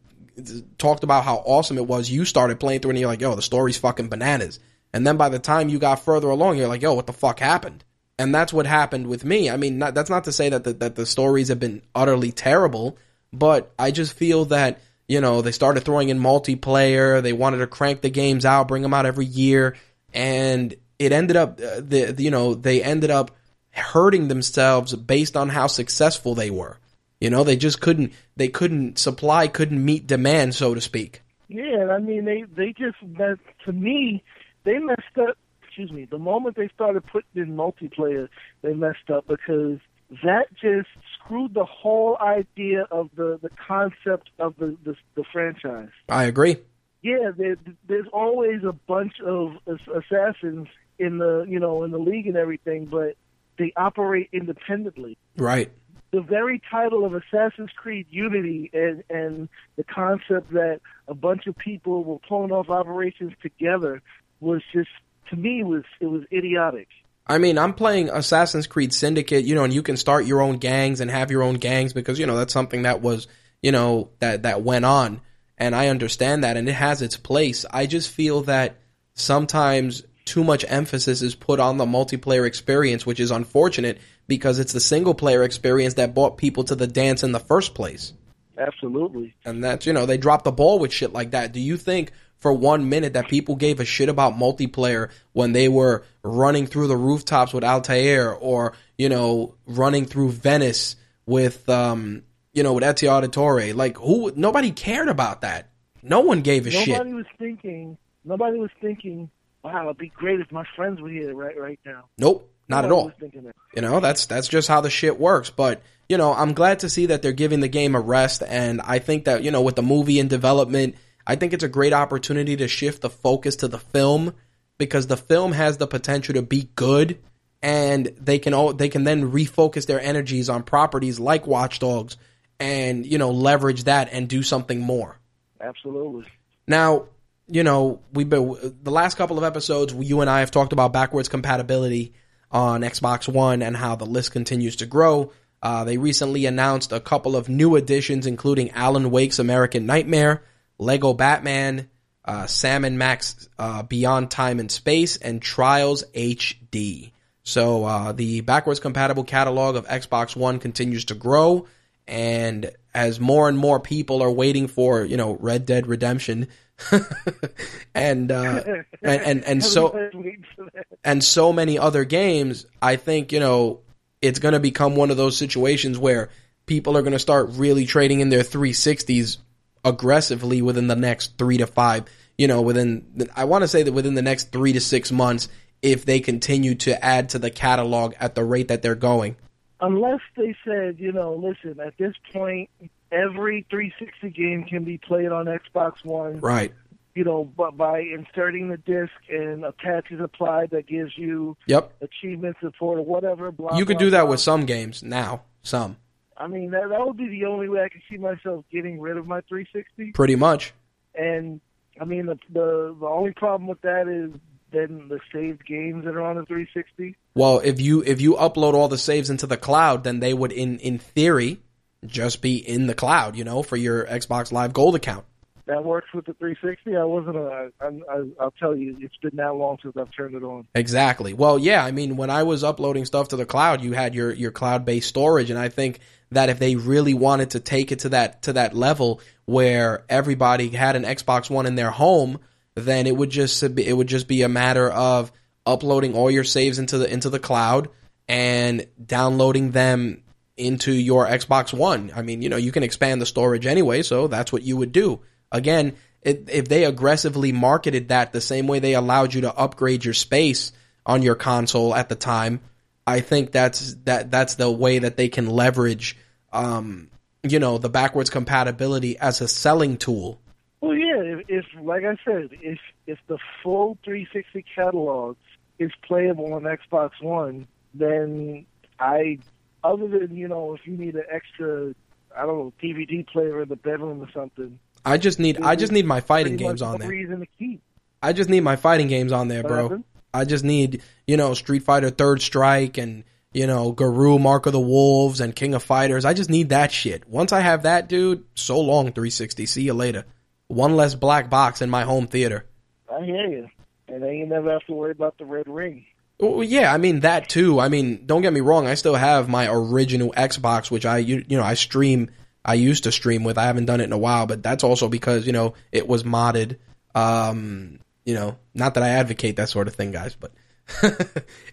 talked about how awesome it was, you started playing through and you're like, yo, the story's fucking bananas. And then by the time you got further along, you're like, yo, what the fuck happened? And that's what happened with me. I mean, not, that's not to say that the, that the stories have been utterly terrible, but I just feel that, you know, they started throwing in multiplayer. They wanted to crank the games out, bring them out every year. And it ended up, uh, the, the- you know, they ended up hurting themselves based on how successful they were. You know, they just couldn't, they couldn't, supply couldn't meet demand, so to speak. Yeah, I mean they they just messed to me they messed up. Excuse me. The moment they started putting in multiplayer, they messed up because that just screwed the whole idea of the the concept of the the, the franchise. I agree. Yeah, there, there's always a bunch of assassins in the you know in the league and everything, but they operate independently Right. The very title of Assassin's Creed Unity and and the concept that a bunch of people were pulling off operations together was just to me was it was idiotic. I mean, I'm playing Assassin's Creed Syndicate, you know, and you can start your own gangs and have your own gangs because, you know, that's something that was, you know, that, that went on. And I understand that and it has its place. I just feel that sometimes too much emphasis is put on the multiplayer experience, which is unfortunate because it's the single player experience that brought people to the dance in the first place. Absolutely. And that's, you know, they dropped the ball with shit like that. Do you think for one minute that people gave a shit about multiplayer when they were running through the rooftops with Altair or, you know, running through Venice with, um, you know, with Ezio Auditore? Like, who, nobody cared about that. No one gave a Nobody shit. Nobody was thinking. Nobody was thinking. Wow, it'd be great if my friends were here right right now. Nope, not at all. Was thinking that. You know, that's that's just how the shit works. But you know, I'm glad to see that they're giving the game a rest, and I think that you know, with the movie in development, I think it's a great opportunity to shift the focus to the film because the film has the potential to be good, and they can all they can then refocus their energies on properties like Watch Dogs, and you know, leverage that and do something more. Absolutely. Now, you know, we've been the last couple of episodes. You and I have talked about backwards compatibility on Xbox One and how the list continues to grow. Uh, they recently announced a couple of new additions, including Alan Wake's American Nightmare, Lego Batman, uh, Sam and Max uh, Beyond Time and Space, and Trials HD. So uh, the backwards compatible catalog of Xbox One continues to grow, and as more and more people are waiting for, you know, Red Dead Redemption, and, uh, and and and so Everybody's waiting for that. and so many other games, I think, you know, it's going to become one of those situations where people are going to start really trading in their 360s aggressively within the next three to five, you know, within, I want to say that within the next three to six months, if they continue to add to the catalog at the rate that they're going. unless they said, you know, listen, at this point, every 360 game can be played on Xbox One. Right. You know, but by inserting the disc and a patch is applied that gives you Yep. achievement support or whatever. Blah, You could blah, do that blah. with some games now. Some. I mean, that that would be the only way I could see myself getting rid of my 360. Pretty much. And I mean, the the the only problem with that is then the saved games that are on the 360. Well, if you if you upload all the saves into the cloud, then they would in in theory just be in the cloud, you know, for your Xbox Live Gold account. That works with the 360. I wasn't uh, a. I, I, I'll tell you, it's been that long since I've turned it on. Exactly. Well, yeah, I mean, when I was uploading stuff to the cloud, you had your your cloud-based storage and I think that if they really wanted to take it to that to that level where everybody had an Xbox One in their home, then it would just be, it would just be a matter of uploading all your saves into the into the cloud and downloading them into your Xbox One. I mean, you know, you can expand the storage anyway, so that's what you would do. Again, it, if they aggressively marketed that the same way they allowed you to upgrade your space on your console at the time, I think that's that that's the way that they can leverage um, you know, the backwards compatibility as a selling tool. Well, yeah, if, if like I said, if if the full 360 catalog is playable on Xbox One, then I, other than you know, if you need an extra, I don't know, DVD player in the bedroom or something. I just need I just need my fighting games on there. Reason to keep. I just need my fighting games on there, bro. I just need you know Street Fighter Third Strike and you know Garou Mark of the Wolves and King of Fighters. I just need that shit. Once I have that, dude, so long 360. See you later. One less black box in my home theater. I hear you, and then you never have to worry about the red ring. Well, yeah, I mean that too. I mean, don't get me wrong. I still have my original Xbox, which I you, you know I stream. I used to stream with. I haven't done it in a while, but that's also because you know it was modded. Um, you know, not that I advocate that sort of thing, guys, but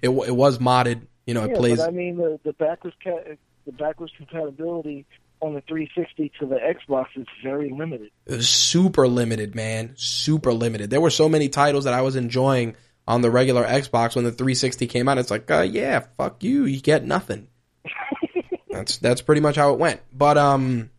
it it was modded. You know, it yeah, plays. but I mean the the backwards ca- the backwards compatibility on the 360 to the Xbox is very limited. Super limited, man. Super limited. There were so many titles that I was enjoying on the regular Xbox when the 360 came out. It's like, uh, yeah, fuck you. You get nothing. that's that's pretty much how it went. But um,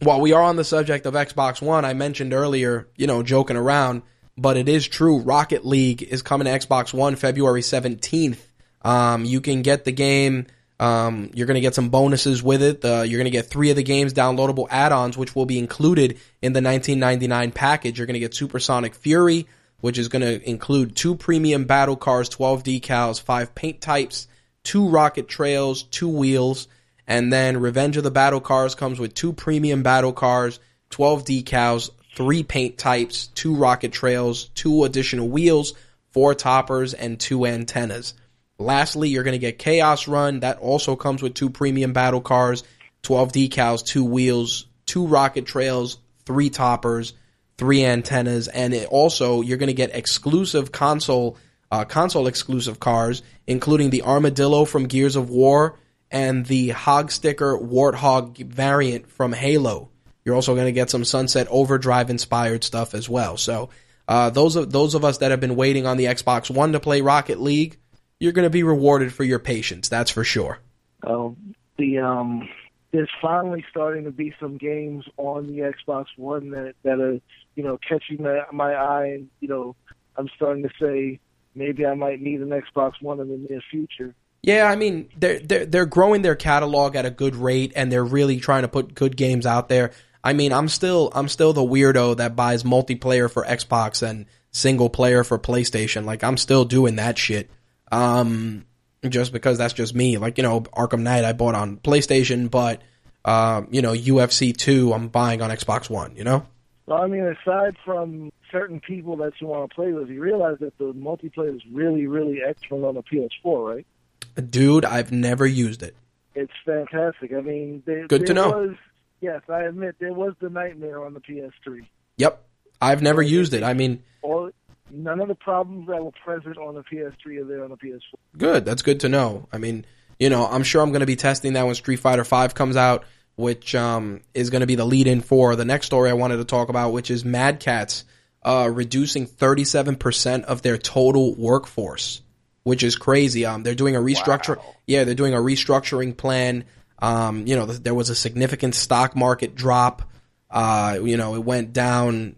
while we are on the subject of Xbox One, I mentioned earlier, you know, joking around, but it is true. Rocket League is coming to Xbox One February 17th. Um, you can get the game. Um, you're going to get some bonuses with it. Uh, you're going to get three of the game's downloadable add-ons, which will be included in the 1999 package. You're going to get Supersonic Fury, which is going to include two premium battle cars, 12 decals, five paint types, two rocket trails, two wheels, and then Revenge of the Battle Cars comes with two premium battle cars, 12 decals, three paint types, two rocket trails, two additional wheels, four toppers, and two antennas. Lastly, you're going to get Chaos Run. That also comes with two premium battle cars, 12 decals, two wheels, two rocket trails, three toppers, three antennas, and it also you're going to get exclusive console uh, console exclusive cars, including the Armadillo from Gears of War and the Hogsticker Warthog variant from Halo. You're also going to get some Sunset Overdrive inspired stuff as well. So uh, those of those of us that have been waiting on the Xbox One to play Rocket League, you're going to be rewarded for your patience. That's for sure. Um, the um, there's finally starting to be some games on the Xbox One that that are you know catching my, my eye, and you know I'm starting to say maybe I might need an Xbox One in the near future. Yeah, I mean they're they're they're growing their catalog at a good rate, and they're really trying to put good games out there. I mean, I'm still I'm still the weirdo that buys multiplayer for Xbox and single player for PlayStation. Like I'm still doing that shit. Um, just because that's just me. Like you know, Arkham Knight I bought on PlayStation, but uh, you know, UFC two I'm buying on Xbox One. You know. Well, I mean, aside from certain people that you want to play with, you realize that the multiplayer is really, really excellent on the PS4, right? Dude, I've never used it. It's fantastic. I mean, there, Good to there know. Was, yes, I admit there was the nightmare on the PS3. Yep, I've never used it. I mean, All none of the problems that were present on the PS3 are there on the PS4. Good. That's good to know. I mean, you know, I'm sure I'm going to be testing that when Street Fighter Five comes out, which um, is going to be the lead-in for the next story I wanted to talk about, which is Mad Catz uh, reducing 37% of their total workforce, which is crazy. Um, they're doing a restructure. Yeah, they're doing a restructuring plan. Um, you know, th- there was a significant stock market drop. Uh, you know, it went down.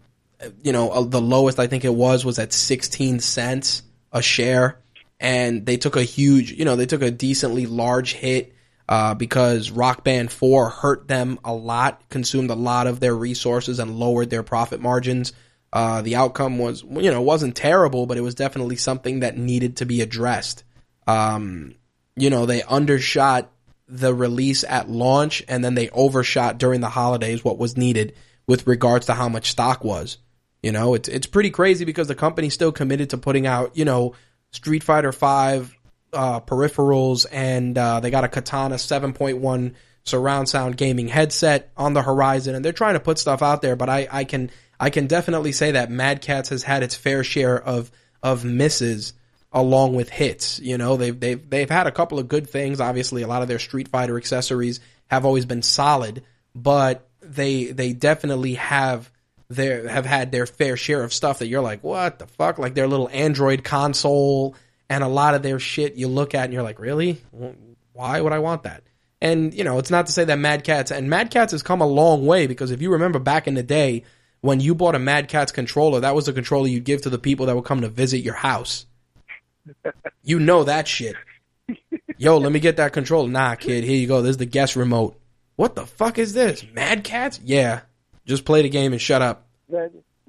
You know, uh, the lowest I think it was was at 16 cents a share and they took a huge, you know, they took a decently large hit uh, because Rock Band 4 hurt them a lot, consumed a lot of their resources, and lowered their profit margins. Uh, the outcome was, you know, wasn't terrible, but it was definitely something that needed to be addressed. Um, you know, they undershot the release at launch, and then they overshot during the holidays what was needed with regards to how much stock was. You know, it's it's pretty crazy because the company's still committed to putting out, you know, Street Fighter Five uh, peripherals, and uh, they got a Katana 7.1 surround sound gaming headset on the horizon, and they're trying to put stuff out there. But I, I can I can definitely say that Mad Catz has had its fair share of of misses along with hits. You know, they've they've they've had a couple of good things. Obviously, a lot of their Street Fighter accessories have always been solid, but they they definitely have their have had their fair share of stuff that you're like, what the fuck? Like their little Android console and a lot of their shit you look at and you're like, really? Why would I want that? And you know, it's not to say that Mad Catz and Mad Catz has come a long way because if you remember back in the day when you bought a Mad Catz controller, that was the controller you'd give to the people that would come to visit your house. you know that shit. Yo, let me get that controller. Nah, kid, here you go. This is the guest remote. What the fuck is this? Mad Catz? Yeah. Just play the game and shut up.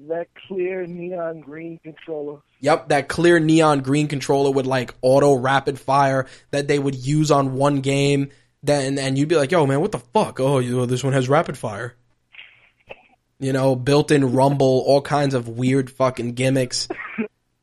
That clear neon green controller. Yep, that clear neon green controller with like auto rapid fire that they would use on one game. Then and you'd be like, "Yo, man, what the fuck? Oh, you know, this one has rapid fire." You know, built-in rumble, all kinds of weird fucking gimmicks.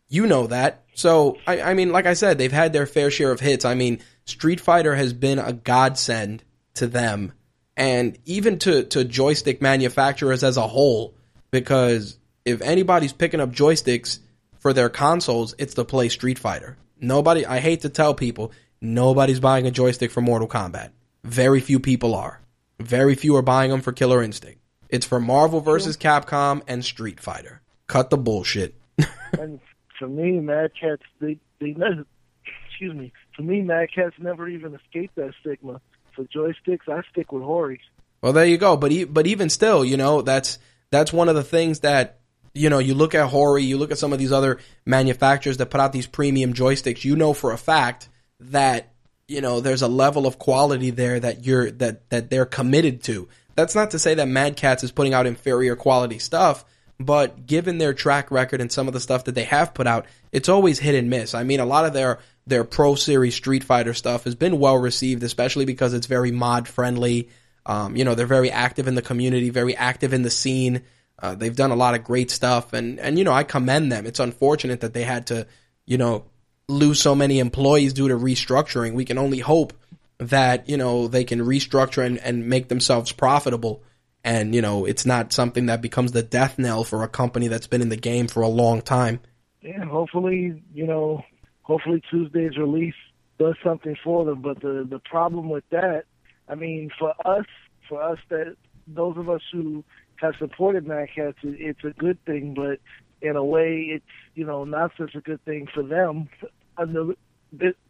You know that. So, I, I mean, like I said, they've had their fair share of hits. I mean, Street Fighter has been a godsend to them and even to, to joystick manufacturers as a whole, because if anybody's picking up joysticks for their consoles, it's to play Street Fighter. Nobody, I hate to tell people, nobody's buying a joystick for Mortal Kombat. Very few people are. Very few are buying them for Killer Instinct. It's for Marvel versus Capcom and Street Fighter. Cut the bullshit. and for me, Mad Catz, they they never, excuse me. For me, Mad Catz never even escaped that stigma. For joysticks, I stick with Hori. Well, there you go. But e- but even still, you know, that's that's one of the things that you know. You look at Hori, you look at some of these other manufacturers that put out these premium joysticks. You know for a fact that you know there's a level of quality there that you're that that they're committed to. That's not to say that Mad Catz is putting out inferior quality stuff, but given their track record and some of the stuff that they have put out, it's always hit and miss. I mean, a lot of their their Pro Series Street Fighter stuff has been well received, especially because it's very mod friendly. Um, you know, they're very active in the community, very active in the scene. Uh, they've done a lot of great stuff, and and you know, I commend them. It's unfortunate that they had to, you know, lose so many employees due to restructuring. We can only hope that you know they can restructure and, and make themselves profitable and you know it's not something that becomes the death knell for a company that's been in the game for a long time Yeah, hopefully, you know, hopefully Tuesday's release does something for them. But the the problem with that, I mean, for us, for us that those of us who have supported it- it's a good thing. But in a way, it's you know not such a good thing for them.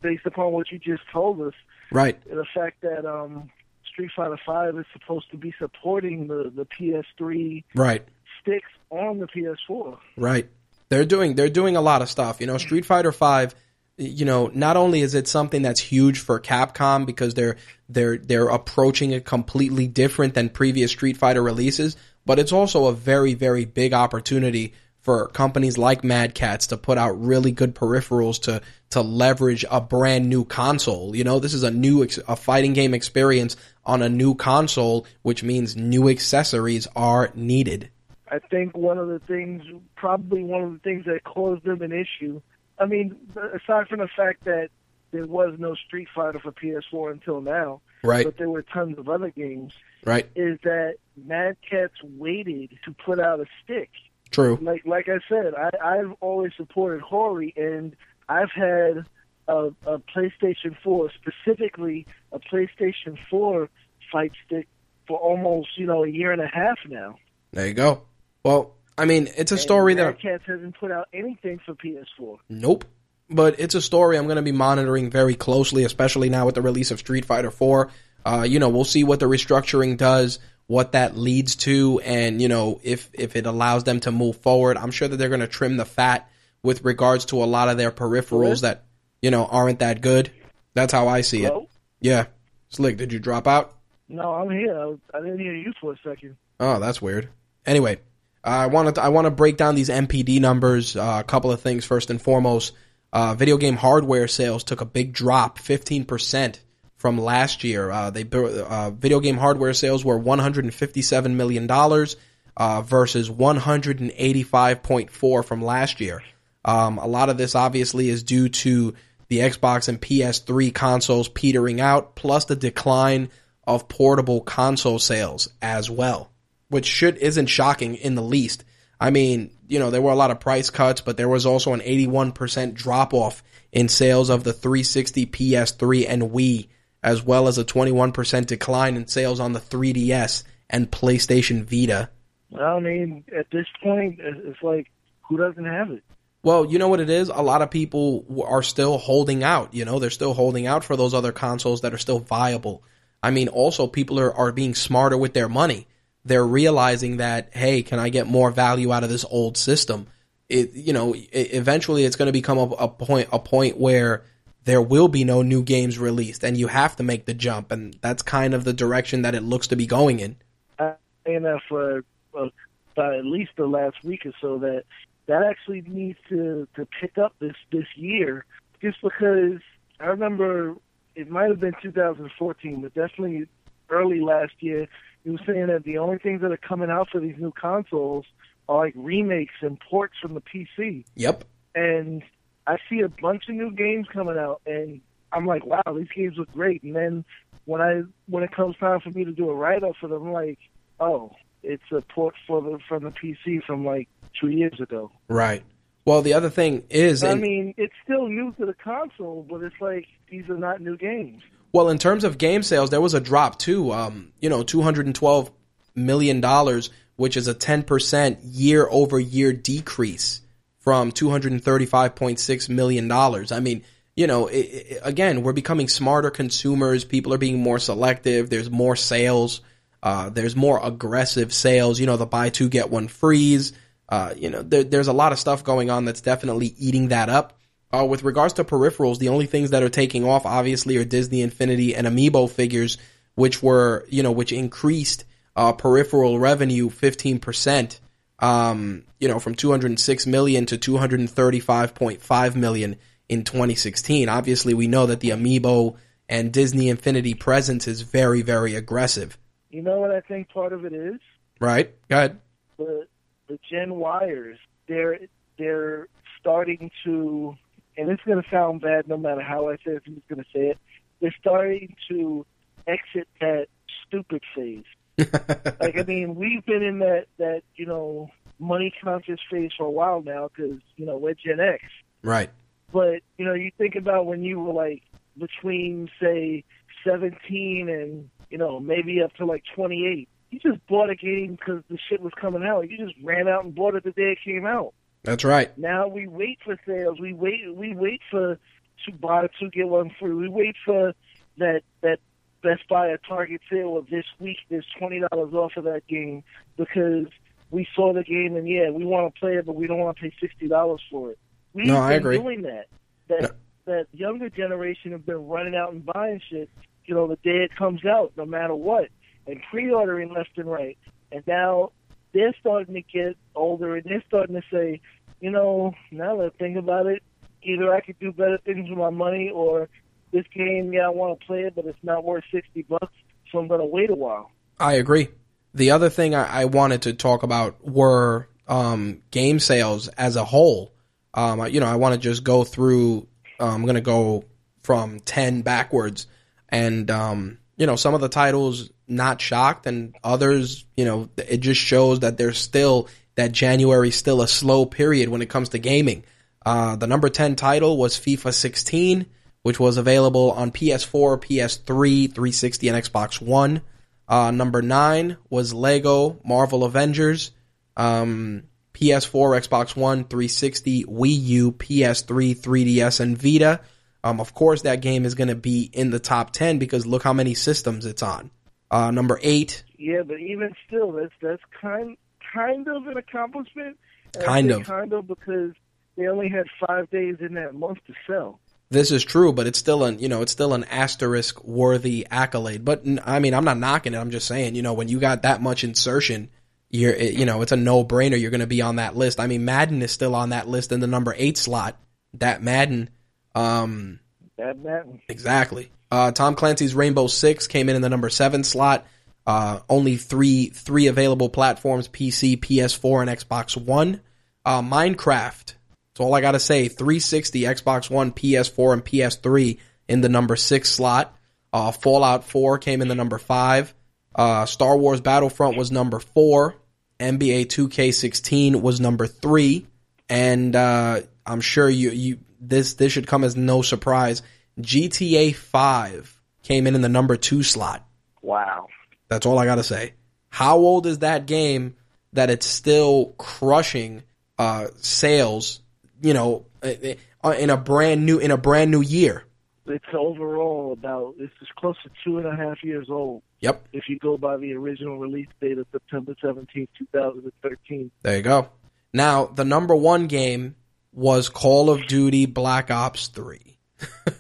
Based upon what you just told us, right the fact that um, Street Fighter Five is supposed to be supporting the the PS3 right sticks on the PS4. Right. They're doing they're doing a lot of stuff. You know, Street Fighter 5 you know, not only is it something that's huge for Capcom because they're they're they're approaching it completely different than previous Street Fighter releases, but it's also a very very big opportunity for companies like Mad Catz to put out really good peripherals to to leverage a brand new console. You know, this is a new ex- a fighting game experience on a new console, which means new accessories are needed. I think one of the things, probably one of the things that caused them an issue. I mean, aside from the fact that there was no Street Fighter for PS4 until now, Right. but there were tons of other games, Right. is that Mad Catz waited to put out a stick. True. Like like I said, I, I've always supported Hori, and I've had a, a PlayStation 4, specifically a PlayStation 4 fight stick for almost you know a year and a half now. There you go. Well, I mean, it's a story and that Mad Catz hasn't put out anything for PS4. Nope. But it's a story I'm going to be monitoring very closely, especially now with the release of Street Fighter 4. Uh, you know, we'll see what the restructuring does, what that leads to, and you know, if if it allows them to move forward. I'm sure that they're going to trim the fat with regards to a lot of their peripherals that you know aren't that good. That's how I see it. Yeah. Slick, did you drop out? No, I'm here. I, I didn't hear you for a second. Oh, that's weird. Anyway, I wanted to, I want to break down these NPD numbers. Uh, a couple of things first and foremost. Uh, video game hardware sales took a big drop, fifteen percent from last year. Uh, they uh, video game hardware sales were one hundred and fifty seven million dollars uh, versus one hundred and eighty five point four from last year. Um, a lot of this obviously is due to the Xbox and PS3 consoles petering out, plus the decline of portable console sales as well, which should isn't shocking in the least. I mean, you know, there were a lot of price cuts, but there was also an 81% drop off in sales of the 360 PS3 and Wii, as well as a 21% decline in sales on the 3DS and PlayStation Vita. Well, I mean, at this point, it's like, who doesn't have it? Well, you know what it is? A lot of people are still holding out. You know, they're still holding out for those other consoles that are still viable. I mean, also people are, are being smarter with their money. They're realizing that, hey, can I get more value out of this old system? It, you know, it, eventually it's going to become a, a point, a point where there will be no new games released and you have to make the jump. And that's kind of the direction that it looks to be going in. And uh, for uh, at least the last week or so that that actually needs to to pick up this this year, just because I remember it might have been 2014, but definitely early last year. He was saying that the only things that are coming out for these new consoles are like remakes and ports from the PC. Yep. And I see a bunch of new games coming out, and I'm like, wow, these games look great. And then when I when it comes time for me to do a write up for them, I'm like, oh, it's a port for the from the PC from like two years ago. Right. Well, the other thing is, I mean, it's still new to the console, but it's like these are not new games. Well, in terms of game sales, there was a drop too. Um, you know, two hundred and twelve million dollars, which is a ten percent year over year decrease from two hundred and thirty five point six million dollars. I mean, you know, it, it, again, we're becoming smarter consumers. People are being more selective. There's more sales. Uh, there's more aggressive sales. You know, the buy two get one freeze. Uh, you know, there, there's a lot of stuff going on that's definitely eating that up. Uh, with regards to peripherals, the only things that are taking off, obviously, are Disney Infinity and Amiibo figures, which were, you know, which increased uh, peripheral revenue 15%, um, you know, from 206 million to 235.5 million in 2016. Obviously, we know that the Amiibo and Disney Infinity presence is very, very aggressive. You know what I think part of it is? Right. Go ahead. The the Gen Wires, they're they're starting to, and it's going to sound bad no matter how I say it. I'm just going to say it. They're starting to exit that stupid phase. like I mean, we've been in that that you know money conscious phase for a while now because you know we're Gen X. Right. But you know, you think about when you were like between say 17 and you know, maybe up to like 28. You just bought a game because the shit was coming out. You just ran out and bought it the day it came out. That's right. Now we wait for sales. We wait. We wait for to buy two get one free. We wait for that that Best Buy or Target sale of this week. There's twenty dollars off of that game because we saw the game and yeah, we want to play it, but we don't want to pay sixty dollars for it. We've no, been I agree. doing that. That no. that younger generation have been running out and buying shit you know, the day it comes out, no matter what, and pre-ordering left and right. And now they're starting to get older, and they're starting to say, you know, now that I think about it, either I could do better things with my money, or this game, yeah, I want to play it, but it's not worth sixty bucks, so I'm going to wait a while. I agree. The other thing I, I wanted to talk about were um, game sales as a whole. Um, you know, I want to just go through. Uh, I'm going to go from ten backwards and um, you know some of the titles not shocked, and others, you know, it just shows that there's still that January still a slow period when it comes to gaming. Uh, the number ten title was FIFA 16, which was available on PS4, PS3, 360, and Xbox One. Uh, number nine was Lego Marvel Avengers. Um, PS4, Xbox One, 360, Wii U, PS3, 3DS, and Vita. Um, of course, that game is going to be in the top ten because look how many systems it's on. Uh, number eight. Yeah, but even still, that's that's kind kind of an accomplishment. Kind of. Kind of because they only had five days in that month to sell. This is true, but it's still an you know it's still an asterisk worthy accolade. But I mean, I'm not knocking it. I'm just saying, you know, when you got that much insertion, you're you know it's a no brainer. You're going to be on that list. I mean, Madden is still on that list in the number eight slot. That Madden um, Bad Madden. Exactly. Uh, Tom Clancy's Rainbow Six came in in the number seven slot. Uh, only three three available platforms: PC, PS4, and Xbox One. Uh, Minecraft. That's all I got to say. 360, Xbox One, PS4, and PS3 in the number six slot. Uh, Fallout 4 came in the number five. Uh, Star Wars Battlefront was number four. NBA 2K16 was number three. And uh, I'm sure you you this this should come as no surprise. GTA 5 came in in the number two slot. Wow. That's all I gotta say. How old is that game that it's still crushing uh, sales? You know, uh, in a brand new in a brand new year. It's overall about it's close to two and a half years old. Yep. If you go by the original release date of September seventeenth, two thousand and thirteen. There you go. Now the number one game was Call of Duty Black Ops Three.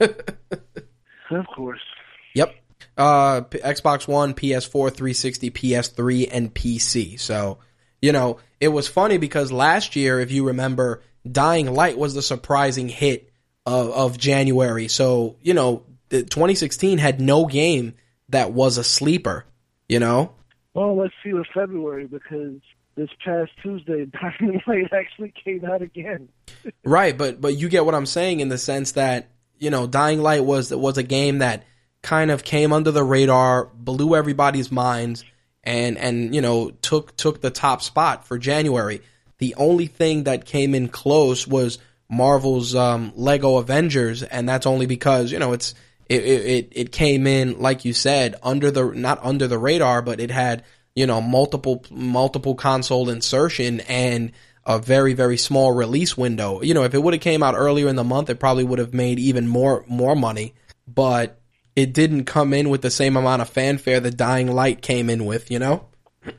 of course. Yep. Uh, Xbox One, PS4, 360, PS3, and PC. So, you know, it was funny because last year, if you remember, Dying Light was the surprising hit of, of January. So, you know, 2016 had no game that was a sleeper, you know? Well, let's see with February because this past Tuesday, Dying Light actually came out again. right, but but you get what I'm saying in the sense that you know Dying Light was was a game that kind of came under the radar, blew everybody's minds, and and you know took took the top spot for January. The only thing that came in close was Marvel's um, Lego Avengers, and that's only because you know it's it, it it came in like you said under the not under the radar, but it had you know multiple multiple console insertion and a very very small release window. You know, if it would have came out earlier in the month, it probably would have made even more more money. But it didn't come in with the same amount of fanfare that Dying Light came in with. You know.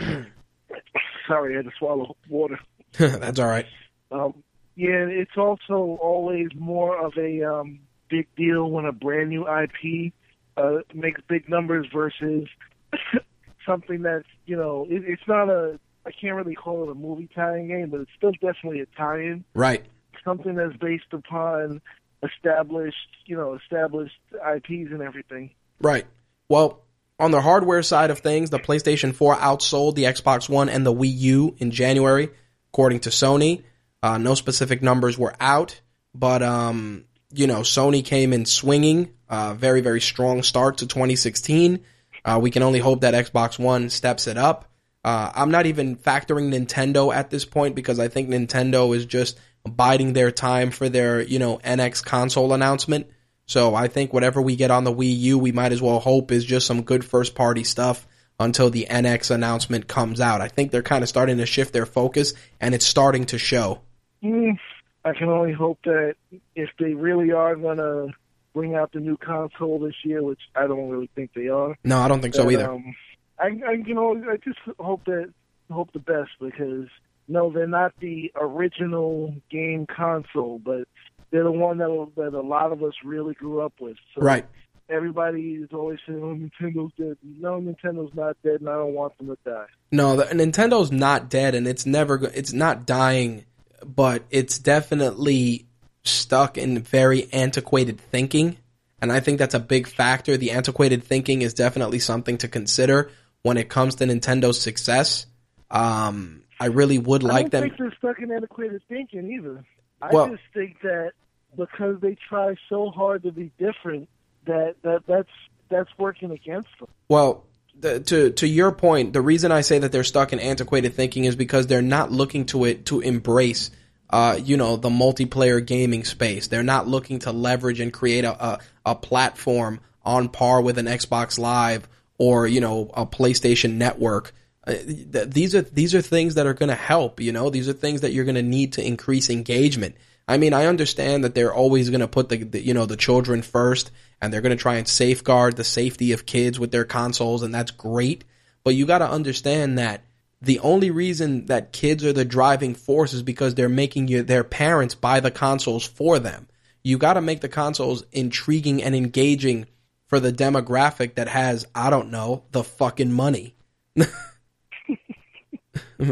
Sorry, I had to swallow water. That's all right. Um, yeah, it's also always more of a um, big deal when a brand new IP uh, makes big numbers versus something that's you know it, it's not a I can't really call it a movie tie-in game, but it's still definitely a tie-in. Right. Something that's based upon established you know established IPs and everything. Right. Well, on the hardware side of things, the PlayStation 4 outsold the Xbox One and the Wii U in January according to Sony. Uh, no specific numbers were out, but um, you know, Sony came in swinging. Uh, very very strong start to 2016. Uh, we can only hope that Xbox One steps it up. Uh, I'm not even factoring Nintendo at this point because I think Nintendo is just biding their time for their you know NX console announcement. So I think whatever we get on the Wii U, we might as well hope is just some good first party stuff until the NX announcement comes out. I think they're kind of starting to shift their focus, and it's starting to show. Mm, I can only hope that if they really are going to bring out the new console this year, which I don't really think they are. No, I don't think that, so either. Um, I, I, you know, I just hope that hope the best because no, they're not the original game console, but they're the one that that a lot of us really grew up with. So right everybody is always saying, "Oh, Nintendo's dead." No, Nintendo's not dead, and I don't want them to die. No, the, Nintendo's not dead, and it's never. It's not dying, but it's definitely stuck in very antiquated thinking, and I think that's a big factor. The antiquated thinking is definitely something to consider when it comes to Nintendo's success. Um, I really would like them. I don't think they're stuck in antiquated thinking either. I well, just think that because they try so hard to be different that that that's that's working against them. Well, the, to to your point, the reason I say that they're stuck in antiquated thinking is because they're not looking to it to embrace, uh, you know, the multiplayer gaming space. They're not looking to leverage and create a, a, a platform on par with an Xbox Live or you know a PlayStation Network. Uh, th- these are these are things that are going to help. You know, these are things that you're going to need to increase engagement. I mean, I understand that they're always going to put the, the, you know the children first, and they're going to try and safeguard the safety of kids with their consoles, and that's great. But you got to understand that the only reason that kids are the driving force is because they're making you, their parents buy the consoles for them. You got to make the consoles intriguing and engaging for the demographic that has, I don't know, the fucking money.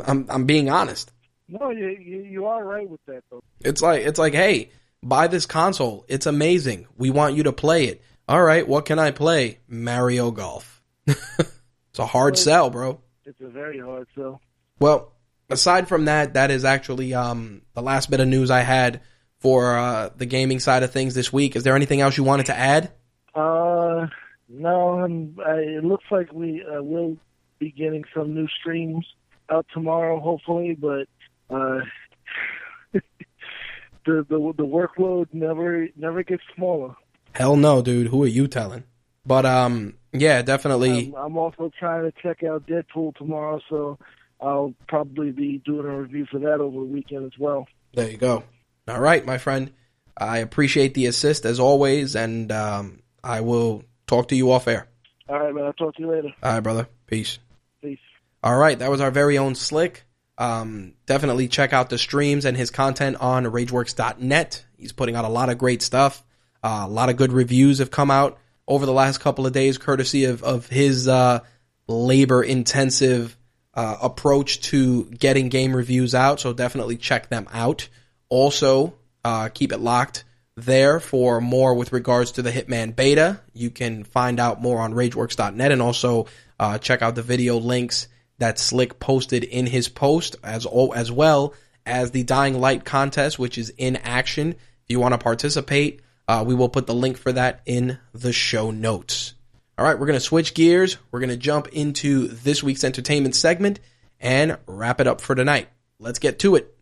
I'm, I'm being honest. No, you, you are right with that though. It's like it's like, hey, buy this console. It's amazing. We want you to play it. All right, what can I play? Mario Golf. it's a hard well, sell, bro. It's a very hard sell. Well, aside from that, that is actually um, the last bit of news I had for uh, the gaming side of things this week. Is there anything else you wanted to add? Uh, No, um, I, it looks like we uh, will be getting some new streams out tomorrow, hopefully. But uh, the the the workload never never gets smaller. Hell no, dude. Who are you telling? But um, yeah, definitely. I'm, I'm also trying to check out Deadpool tomorrow, so I'll probably be doing a review for that over the weekend as well. There you go. All right, my friend. I appreciate the assist as always, and um, I will talk to you off air. All right, man. I'll talk to you later. All right, brother. Peace. Peace. All right, that was our very own Slick. Um, definitely check out the streams and his content on RageWorks.net. He's putting out a lot of great stuff. Uh, a lot of good reviews have come out over the last couple of days, courtesy of of his uh, labor intensive uh, approach to getting game reviews out. So definitely check them out. Also, uh, keep it locked there for more with regards to the Hitman beta. You can find out more on RageWorks.net and also uh, check out the video links that Slick posted in his post as as well as the Dying Light contest, which is in action. If you want to participate, uh, we will put the link for that in the show notes. All right, we're going to switch gears. We're going to jump into this week's entertainment segment and wrap it up for tonight. Let's get to it.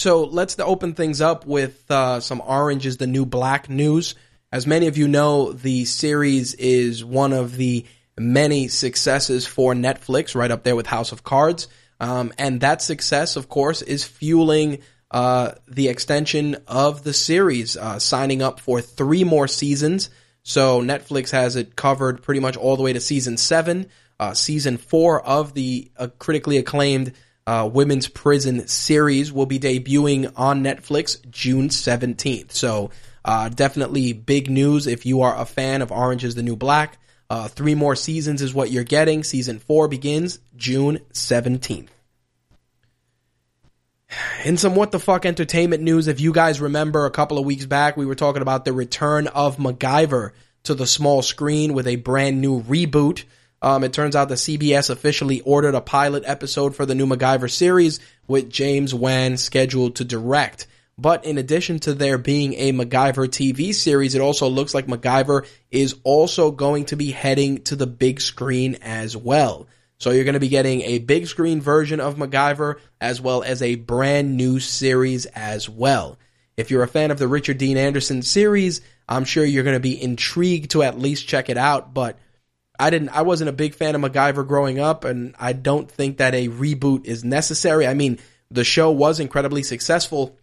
So let's open things up with uh, some Orange is the New Black news. As many of you know, the series is one of the many successes for Netflix, right up there with House of Cards. Um, and that success, of course, is fueling uh, the extension of the series, uh, signing up for three more seasons. So Netflix has it covered pretty much all the way to season seven. Uh, season four of the uh, critically acclaimed uh, women's prison series will be debuting on Netflix June 17th. So, uh, definitely big news if you are a fan of Orange is the New Black. Uh, three more seasons is what you're getting. Season four begins June 17th. In some what the fuck entertainment news, if you guys remember a couple of weeks back, we were talking about the return of MacGyver to the small screen with a brand new reboot. Um, it turns out that CBS officially ordered a pilot episode for the new MacGyver series with James Wan scheduled to direct. But in addition to there being a MacGyver TV series, it also looks like MacGyver is also going to be heading to the big screen as well. So you're going to be getting a big screen version of MacGyver as well as a brand new series as well. If you're a fan of the Richard Dean Anderson series, I'm sure you're going to be intrigued to at least check it out, but I didn't I wasn't a big fan of MacGyver growing up and I don't think that a reboot is necessary. I mean, the show was incredibly successful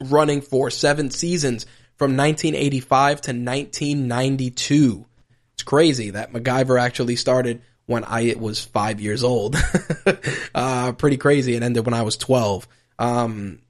running for 7 seasons from 1985 to 1992. It's crazy that MacGyver actually started when I was 5 years old. uh, pretty crazy. It ended when I was 12. Um,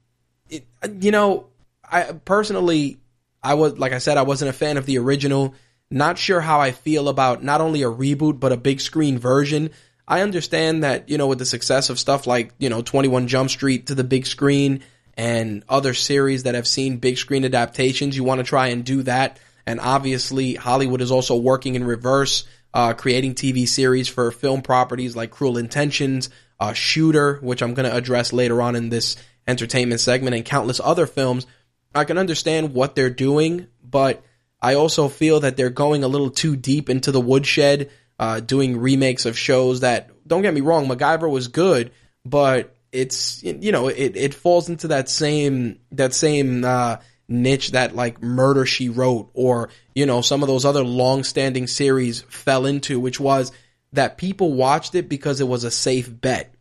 it, you know, I personally I was like I said I wasn't a fan of the original not sure how I feel about not only a reboot, but a big screen version. I understand that, you know, with the success of stuff like, you know, 21 Jump Street to the big screen and other series that have seen big screen adaptations, you want to try and do that. And obviously, Hollywood is also working in reverse, uh, creating TV series for film properties like Cruel Intentions, uh, Shooter, which I'm going to address later on in this entertainment segment, and countless other films. I can understand what they're doing, but I also feel that they're going a little too deep into the woodshed, uh, doing remakes of shows that, don't get me wrong, MacGyver was good, but it's, you know, it, it falls into that same, that same, uh, niche that like Murder She Wrote or, you know, some of those other long-standing series fell into, which was that people watched it because it was a safe bet.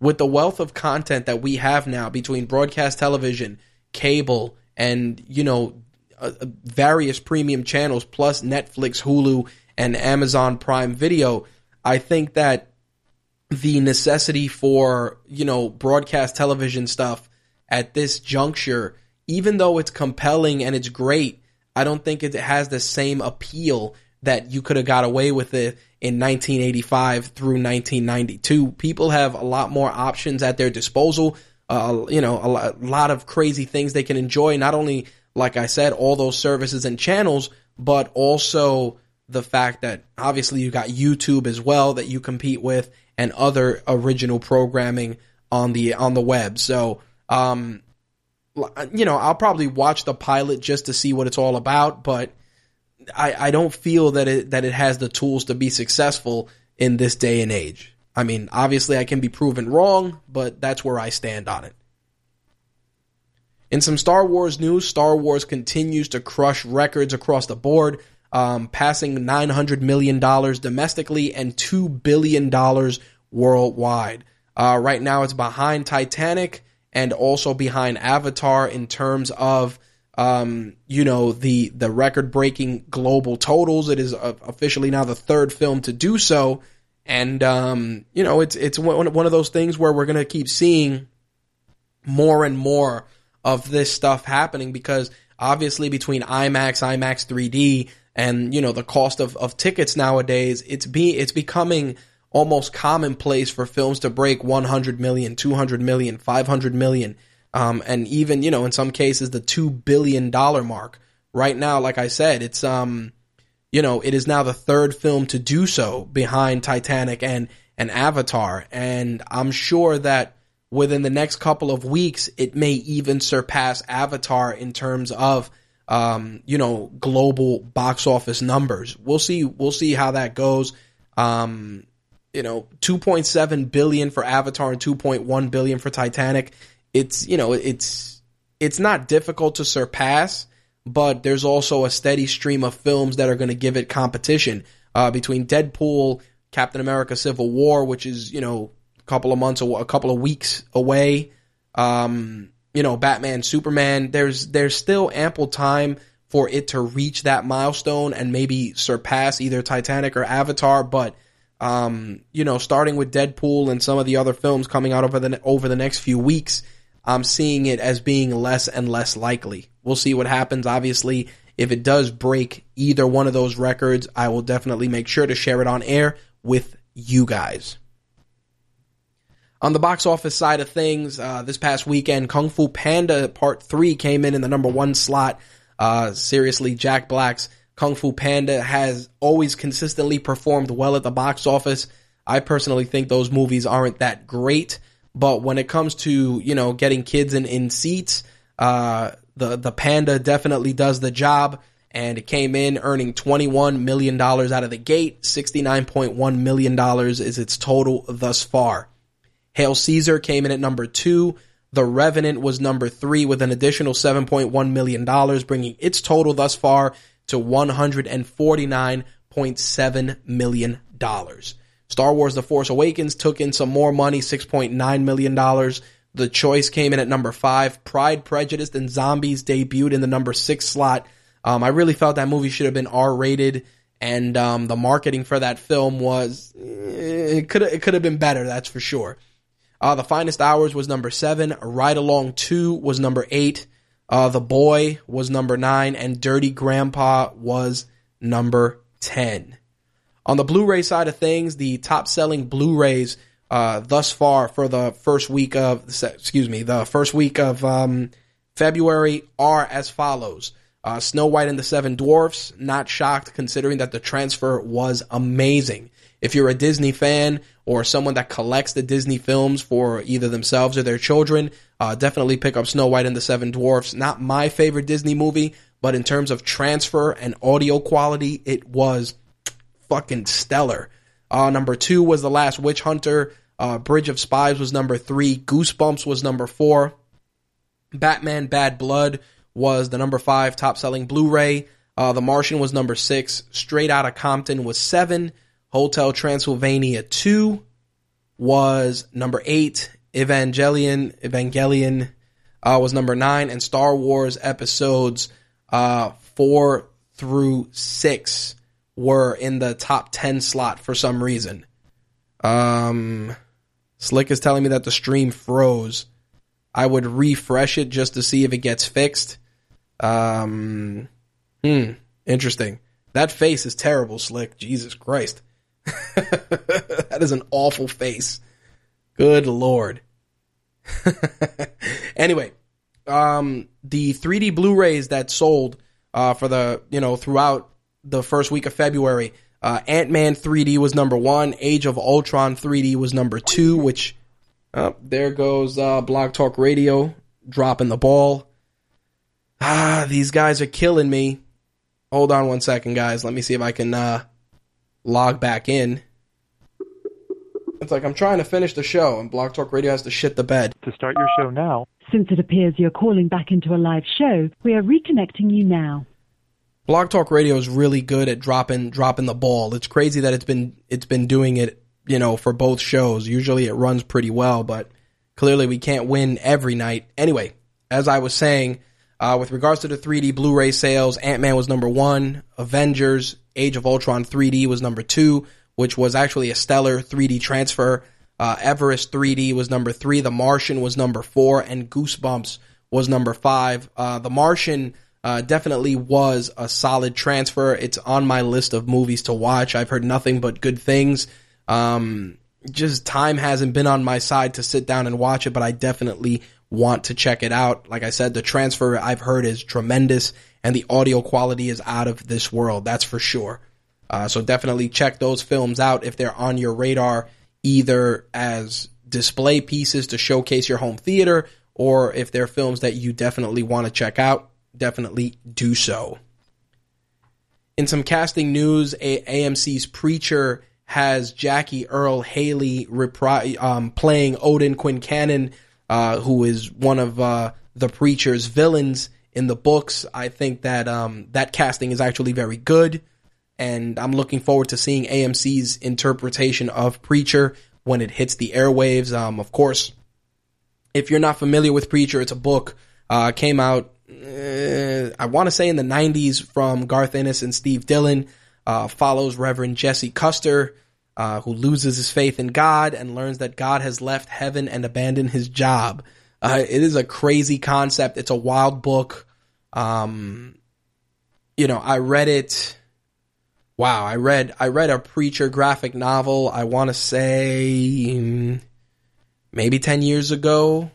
With the wealth of content that we have now between broadcast television, cable, and, you know, uh, various premium channels plus Netflix, Hulu, and Amazon Prime Video, I think that the necessity for, you know, broadcast television stuff at this juncture, even though it's compelling and it's great, I don't think it has the same appeal that you could have got away with it in 1985 through 1992. People have a lot more options at their disposal. uh, you know, a lot of crazy things they can enjoy. Not only, like I said, all those services and channels, but also the fact that obviously you got YouTube as well that you compete with and other original programming on the on the web. So, um, you know, I'll probably watch the pilot just to see what it's all about, but I, I don't feel that it that it has the tools to be successful in this day and age. I mean, obviously I can be proven wrong, but that's where I stand on it. In some Star Wars news, Star Wars continues to crush records across the board, um, passing $900 million domestically and $2 billion worldwide. Uh, right now it's behind Titanic and also behind Avatar in terms of um, you know the the record breaking global totals. It is uh, officially now the third film to do so, and um, you know it's it's one of those things where we're gonna keep seeing more and more of this stuff happening because obviously between IMAX, IMAX 3D, and you know the cost of, of tickets nowadays, it's be it's becoming almost commonplace for films to break 100 million, 200 million, 500 million, um, and even you know in some cases the two billion dollar mark. Right now, like I said, it's um, you know, it is now the third film to do so behind Titanic and and Avatar, and I'm sure that within the next couple of weeks, it may even surpass Avatar in terms of um, you know, global box office numbers. We'll see. We'll see how that goes. Um, you know, 2.7 billion for Avatar and 2.1 billion for Titanic. It's, you know, it's, it's not difficult to surpass, but there's also a steady stream of films that are going to give it competition, uh, between Deadpool, Captain America Civil War, which is, you know, couple of months, or a couple of weeks away. Um, you know, Batman, Superman, there's, there's still ample time for it to reach that milestone and maybe surpass either Titanic or Avatar, but, um, you know, starting with Deadpool and some of the other films coming out over the over the next few weeks, I'm seeing it as being less and less likely. We'll see what happens. Obviously, if it does break either one of those records, I will definitely make sure to share it on air with you guys. On the box office side of things, uh, this past weekend, Kung Fu Panda Part 3 came in in the number one slot. Uh, seriously, Jack Black's Kung Fu Panda has always consistently performed well at the box office. I personally think those movies aren't that great, but when it comes to, you know, getting kids in, in seats, uh, the, the Panda definitely does the job and it came in earning $21 million out of the gate. $69.1 million is its total thus far. Hail Caesar came in at number two. The Revenant was number three with an additional $7.1 million, bringing its total thus far to $149.7 million. Star Wars The Force Awakens took in some more money, $6.9 million. The Choice came in at number five. Pride, Prejudice, and Zombies debuted in the number six slot. Um, I really felt that movie should have been R rated, and um, the marketing for that film was it could it could have been better. That's for sure. Uh, the Finest Hours was number seven. Ride Along Two was number eight. Uh, the Boy was number nine, and Dirty Grandpa was number 10. On the Blu ray side of things, the top selling Blu rays uh, thus far for the first week of, excuse me, the first week of um, February are as follows. Uh, Snow White and the Seven Dwarfs, not shocked considering that the transfer was amazing. If you're a Disney fan or someone that collects the Disney films for either themselves or their children, uh, definitely pick up Snow White and the Seven Dwarfs. Not my favorite Disney movie, but in terms of transfer and audio quality, it was fucking stellar. Uh, number two was The Last Witch Hunter. Uh, Bridge of Spies was number three. Goosebumps was number four. Batman Bad Blood was the number five top selling Blu ray. Uh, the Martian was number six. Straight Outta Compton was seven. Hotel Transylvania 2 was number 8. Evangelion Evangelion uh, was number 9 and Star Wars episodes uh, 4 through 6 were in the top 10 slot for some reason. Um Slick is telling me that the stream froze. I would refresh it just to see if it gets fixed. Um, hmm, interesting. That face is terrible, Slick. Jesus Christ. that is an awful face. Good lord. anyway, um, the 3D Blu-rays that sold uh, for the you know throughout the first week of February, uh, Ant Man 3D was number one. Age of Ultron 3D was number two. Which, oh, there goes uh, Blog Talk Radio dropping the ball. Ah, these guys are killing me. Hold on one second, guys. Let me see if I can uh, log back in. It's like I'm trying to finish the show, and Blog Talk Radio has to shit the bed. To start your show now, Since it appears you're calling back into a live show, we are reconnecting you now. Blog Talk Radio is really good at dropping dropping the ball. It's crazy that it's been it's been doing it, you know, for both shows. Usually it runs pretty well, but clearly we can't win every night. Anyway, as I was saying, uh, with regards to the 3D Blu-ray sales, Ant Man was number one. Avengers: Age of Ultron 3D was number two, which was actually a stellar 3D transfer. Uh, Everest 3D was number three. The Martian was number four, and Goosebumps was number five. Uh, the Martian uh, definitely was a solid transfer. It's on my list of movies to watch. I've heard nothing but good things. Um, just time hasn't been on my side to sit down and watch it, but I definitely want to check it out. Like I said, the transfer I've heard is tremendous, and the audio quality is out of this world. That's for sure. Uh, so definitely check those films out if they're on your radar, either as display pieces to showcase your home theater, or if they're films that you definitely want to check out, definitely do so. In some casting news, a- AMC's Preacher has Jackie Earle Haley repri- um, playing Odin Quincannon, uh, who is one of uh, the Preacher's villains in the books. I think that um, that casting is actually very good, and I'm looking forward to seeing AMC's interpretation of Preacher when it hits the airwaves. Um, of course, if you're not familiar with Preacher, it's a book. Uh, came out, uh, I want to say in the 90s from Garth Ennis and Steve Dillon. Uh, follows Reverend Jesse Custer, uh, who loses his faith in God and learns that God has left heaven and abandoned his job. Uh, it is a crazy concept. It's a wild book. Um, you know, I read it. Wow, I read I read a preacher graphic novel. I want to say maybe ten years ago,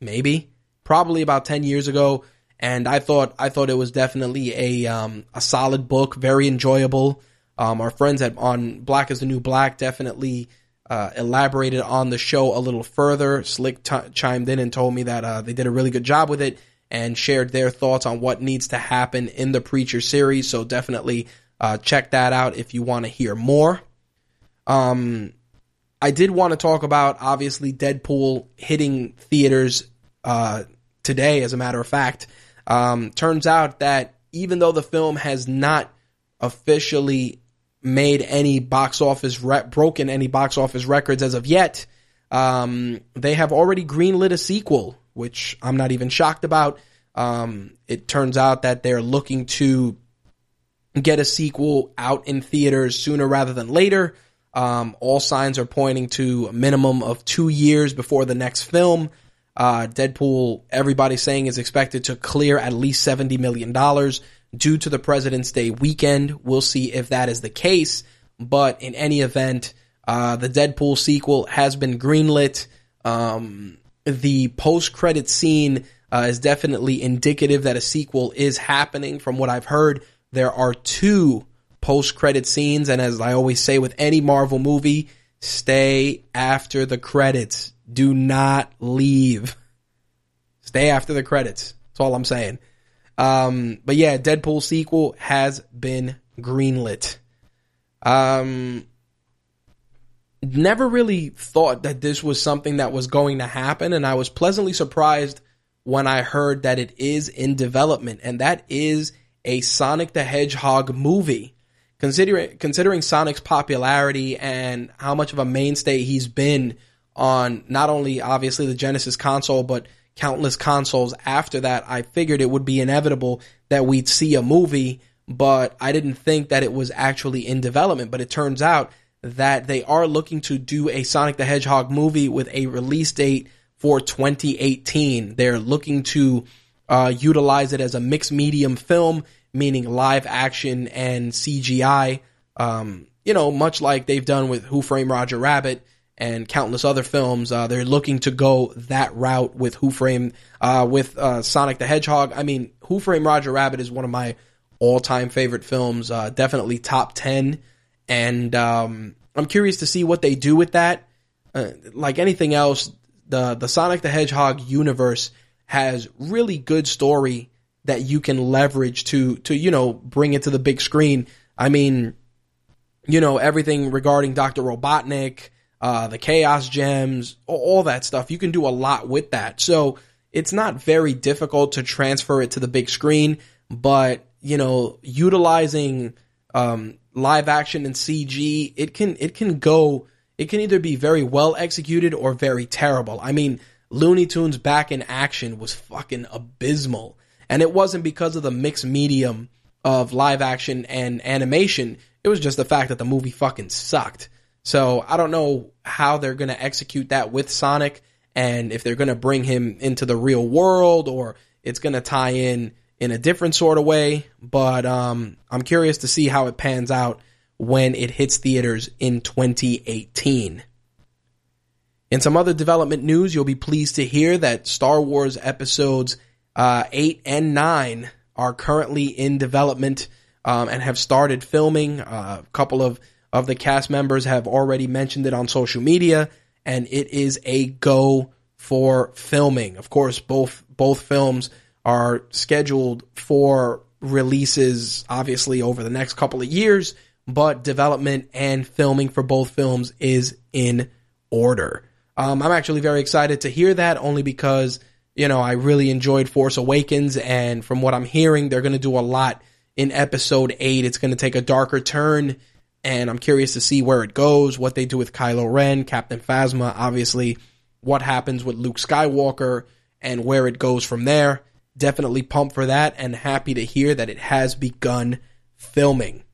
maybe probably about ten years ago, and I thought I thought it was definitely a um, a solid book, very enjoyable. Um, our friends at on Black is the New Black definitely uh, elaborated on the show a little further. Slick t- chimed in and told me that uh, they did a really good job with it and shared their thoughts on what needs to happen in the Preacher series. So definitely uh, check that out if you want to hear more. Um, I did want to talk about obviously Deadpool hitting theaters uh, today. As a matter of fact, um, turns out that even though the film has not officially made any box office re- broken any box office records as of yet, um, they have already greenlit a sequel, which I'm not even shocked about. Um, it turns out that they're looking to get a sequel out in theaters sooner rather than later. Um, all signs are pointing to a minimum of two years before the next film. Uh, Deadpool, everybody's saying, is expected to clear at least $70 million due to the President's Day weekend. We'll see if that is the case. But in any event, uh, the Deadpool sequel has been greenlit. Um, the post credit scene uh, is definitely indicative that a sequel is happening. From what I've heard, there are two post credit scenes. And as I always say with any Marvel movie, stay after the credits. Do not leave. Stay after the credits. That's all I'm saying. Um, but yeah, Deadpool sequel has been greenlit. Um, never really thought that this was something that was going to happen, and I was pleasantly surprised when I heard that it is in development, and that is a Sonic the Hedgehog movie. Considering considering Sonic's popularity and how much of a mainstay he's been on not only obviously the Genesis console, but countless consoles after that, I figured it would be inevitable that we'd see a movie, but I didn't think that it was actually in development. But it turns out that they are looking to do a Sonic the Hedgehog movie with a release date for 2018. They're looking to uh, utilize it as a mixed medium film, meaning live action and CGI. Um, you know, much like they've done with Who Framed Roger Rabbit and countless other films. Uh, they're looking to go that route with Who Framed, uh, with uh, Sonic the Hedgehog. I mean, Who Framed Roger Rabbit is one of my all-time favorite films, uh, definitely top ten, and um, I'm curious to see what they do with that. Uh, like anything else, the the Sonic the Hedgehog universe has really good story that you can leverage to to you know bring it to the big screen. I mean, you know everything regarding Doctor Robotnik, uh, the Chaos Gems, all that stuff. You can do a lot with that. So it's not very difficult to transfer it to the big screen, but you know, utilizing um, live action and CG, it can it can go. It can either be very well executed or very terrible. I mean, Looney Tunes back in action was fucking abysmal, and it wasn't because of the mixed medium of live action and animation. It was just the fact that the movie fucking sucked. So I don't know how they're going to execute that with Sonic and if they're going to bring him into the real world or it's going to tie in in a different sort of way. But um, I'm curious to see how it pans out when it hits theaters in 2018. In some other development news, you'll be pleased to hear that Star Wars episodes uh, 8 and 9 are currently in development um, and have started filming. Uh, a couple of, of the cast members have already mentioned it on social media, and it is a go for filming. Of course, both both films are scheduled for releases obviously over the next couple of years, but development and filming for both films is in order. Um, I'm actually very excited to hear that only because, you know, I really enjoyed Force Awakens and from what I'm hearing, they're going to do a lot in episode 8. It's going to take a darker turn and I'm curious to see where it goes, what they do with Kylo Ren, Captain Phasma, obviously what happens with Luke Skywalker and where it goes from there definitely pumped for that and happy to hear that it has begun filming.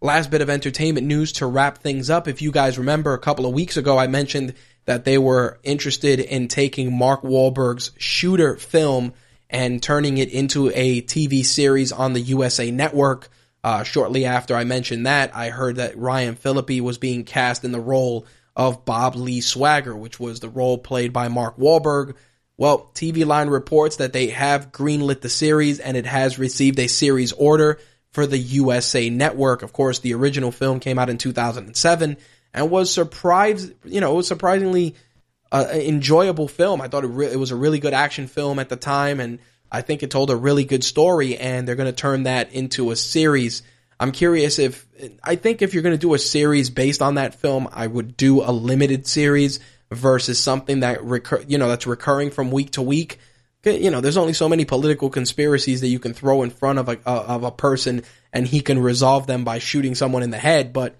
Last bit of entertainment news to wrap things up. If you guys remember a couple of weeks ago, I mentioned that they were interested in taking Mark Wahlberg's shooter film and turning it into a TV series on the USA Network. Uh, shortly after I mentioned that, I heard that Ryan Phillippe was being cast in the role of Bob Lee Swagger, which was the role played by Mark Wahlberg. Well, TV Line reports that they have greenlit the series and it has received a series order for the USA Network. Of course, the original film came out in 2007 and was surprised, you know, it was surprisingly uh, enjoyable film. I thought it, re- it was a really good action film at the time and I think it told a really good story and they're going to turn that into a series. I'm curious if I think if you're going to do a series based on that film, I would do a limited series versus something that recur, you know, that's recurring from week to week. You know, there's only so many political conspiracies that you can throw in front of a of a person, and he can resolve them by shooting someone in the head. But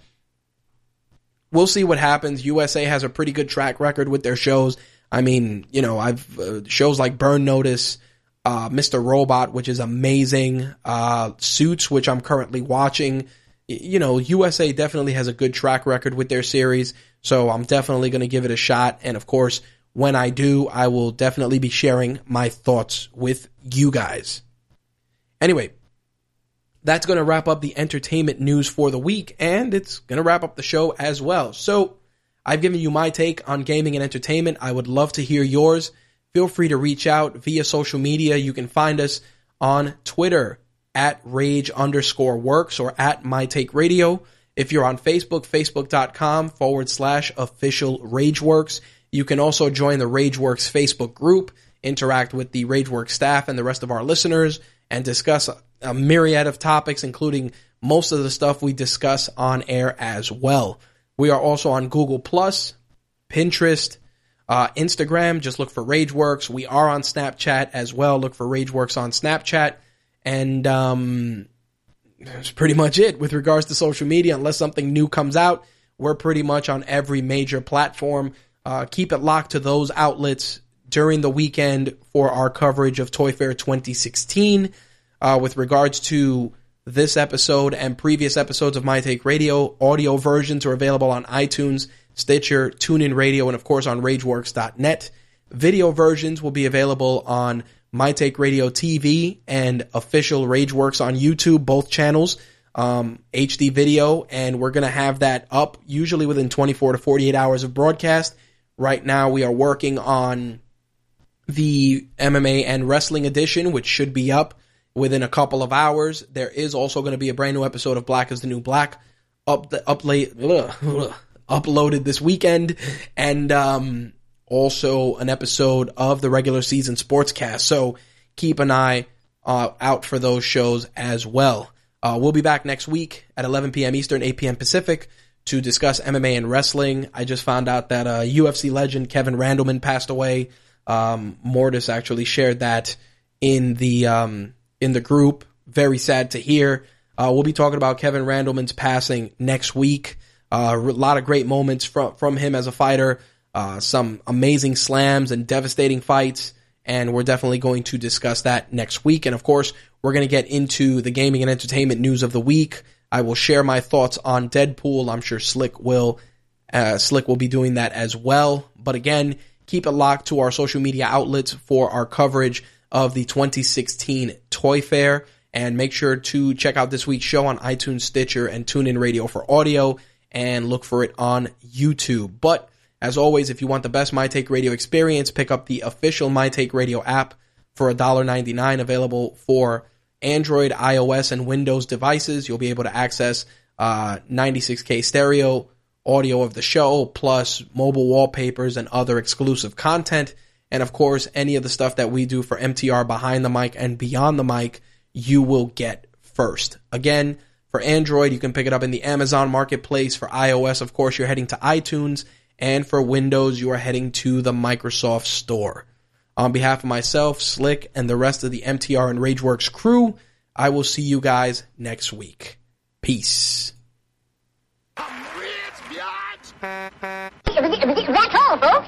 we'll see what happens. USA has a pretty good track record with their shows. I mean, you know, I've uh, shows like Burn Notice, uh, Mr. Robot, which is amazing, uh, Suits, which I'm currently watching. You know, USA definitely has a good track record with their series. So I'm definitely going to give it a shot. And of course, when I do, I will definitely be sharing my thoughts with you guys. Anyway, that's going to wrap up the entertainment news for the week, and it's going to wrap up the show as well. So, I've given you my take on gaming and entertainment. I would love to hear yours. Feel free to reach out via social media. You can find us on Twitter at rage underscore works or at my take radio. If you're on Facebook, facebook.com forward slash official Rageworks. You can also join the Rageworks Facebook group, interact with the Rage Rageworks staff and the rest of our listeners, and discuss a myriad of topics, including most of the stuff we discuss on air as well. We are also on Google Plus, Pinterest, uh, Instagram. Just look for Rageworks. We are on Snapchat as well. Look for Rageworks on Snapchat. And um, that's pretty much it with regards to social media. Unless something new comes out, we're pretty much on every major platform. Uh, keep it locked to those outlets during the weekend for our coverage of Toy Fair 2016. Uh, with regards to this episode and previous episodes of My Take Radio, audio versions are available on iTunes, Stitcher, TuneIn Radio, and of course on RageWorks.net. Video versions will be available on my Take Radio TV and official Rageworks on YouTube, both channels. um, HD video, and we're gonna have that up usually within 24 to 48 hours of broadcast. Right now, we are working on the MMA and wrestling edition, which should be up within a couple of hours. There is also going to be a brand new episode of Black is the New Black up the up late uploaded this weekend, and um, also an episode of the regular season sportscast. So keep an eye uh, out for those shows as well. Uh, we'll be back next week at 11 p.m. Eastern, 8 p.m. Pacific to discuss MMA and wrestling. I just found out that uh, UFC legend Kevin Randleman passed away. Um, Mortis actually shared that in the um, in the group. Very sad to hear. Uh, we'll be talking about Kevin Randleman's passing next week. Uh, a lot of great moments from from him as a fighter. Uh, some amazing slams and devastating fights, and we're definitely going to discuss that next week. And of course, we're going to get into the gaming and entertainment news of the week. I will share my thoughts on Deadpool. I'm sure Slick will. Uh, Slick will be doing that as well. But again, keep it locked to our social media outlets for our coverage of the 2016 Toy Fair. And make sure to check out this week's show on iTunes, Stitcher, and TuneIn Radio for audio, and look for it on YouTube. But as always, if you want the best My Take Radio experience, pick up the official My Take Radio app for $1.99 available for Android, iOS, and Windows devices. You'll be able to access uh, 96K stereo audio of the show, plus mobile wallpapers and other exclusive content. And of course, any of the stuff that we do for MTR behind the mic and beyond the mic, you will get first. Again, for Android, you can pick it up in the Amazon marketplace. For iOS, of course, you're heading to iTunes. And for Windows, you are heading to the Microsoft Store. On behalf of myself, Slick, and the rest of the MTR and Rageworks crew, I will see you guys next week. Peace. That's all, folks.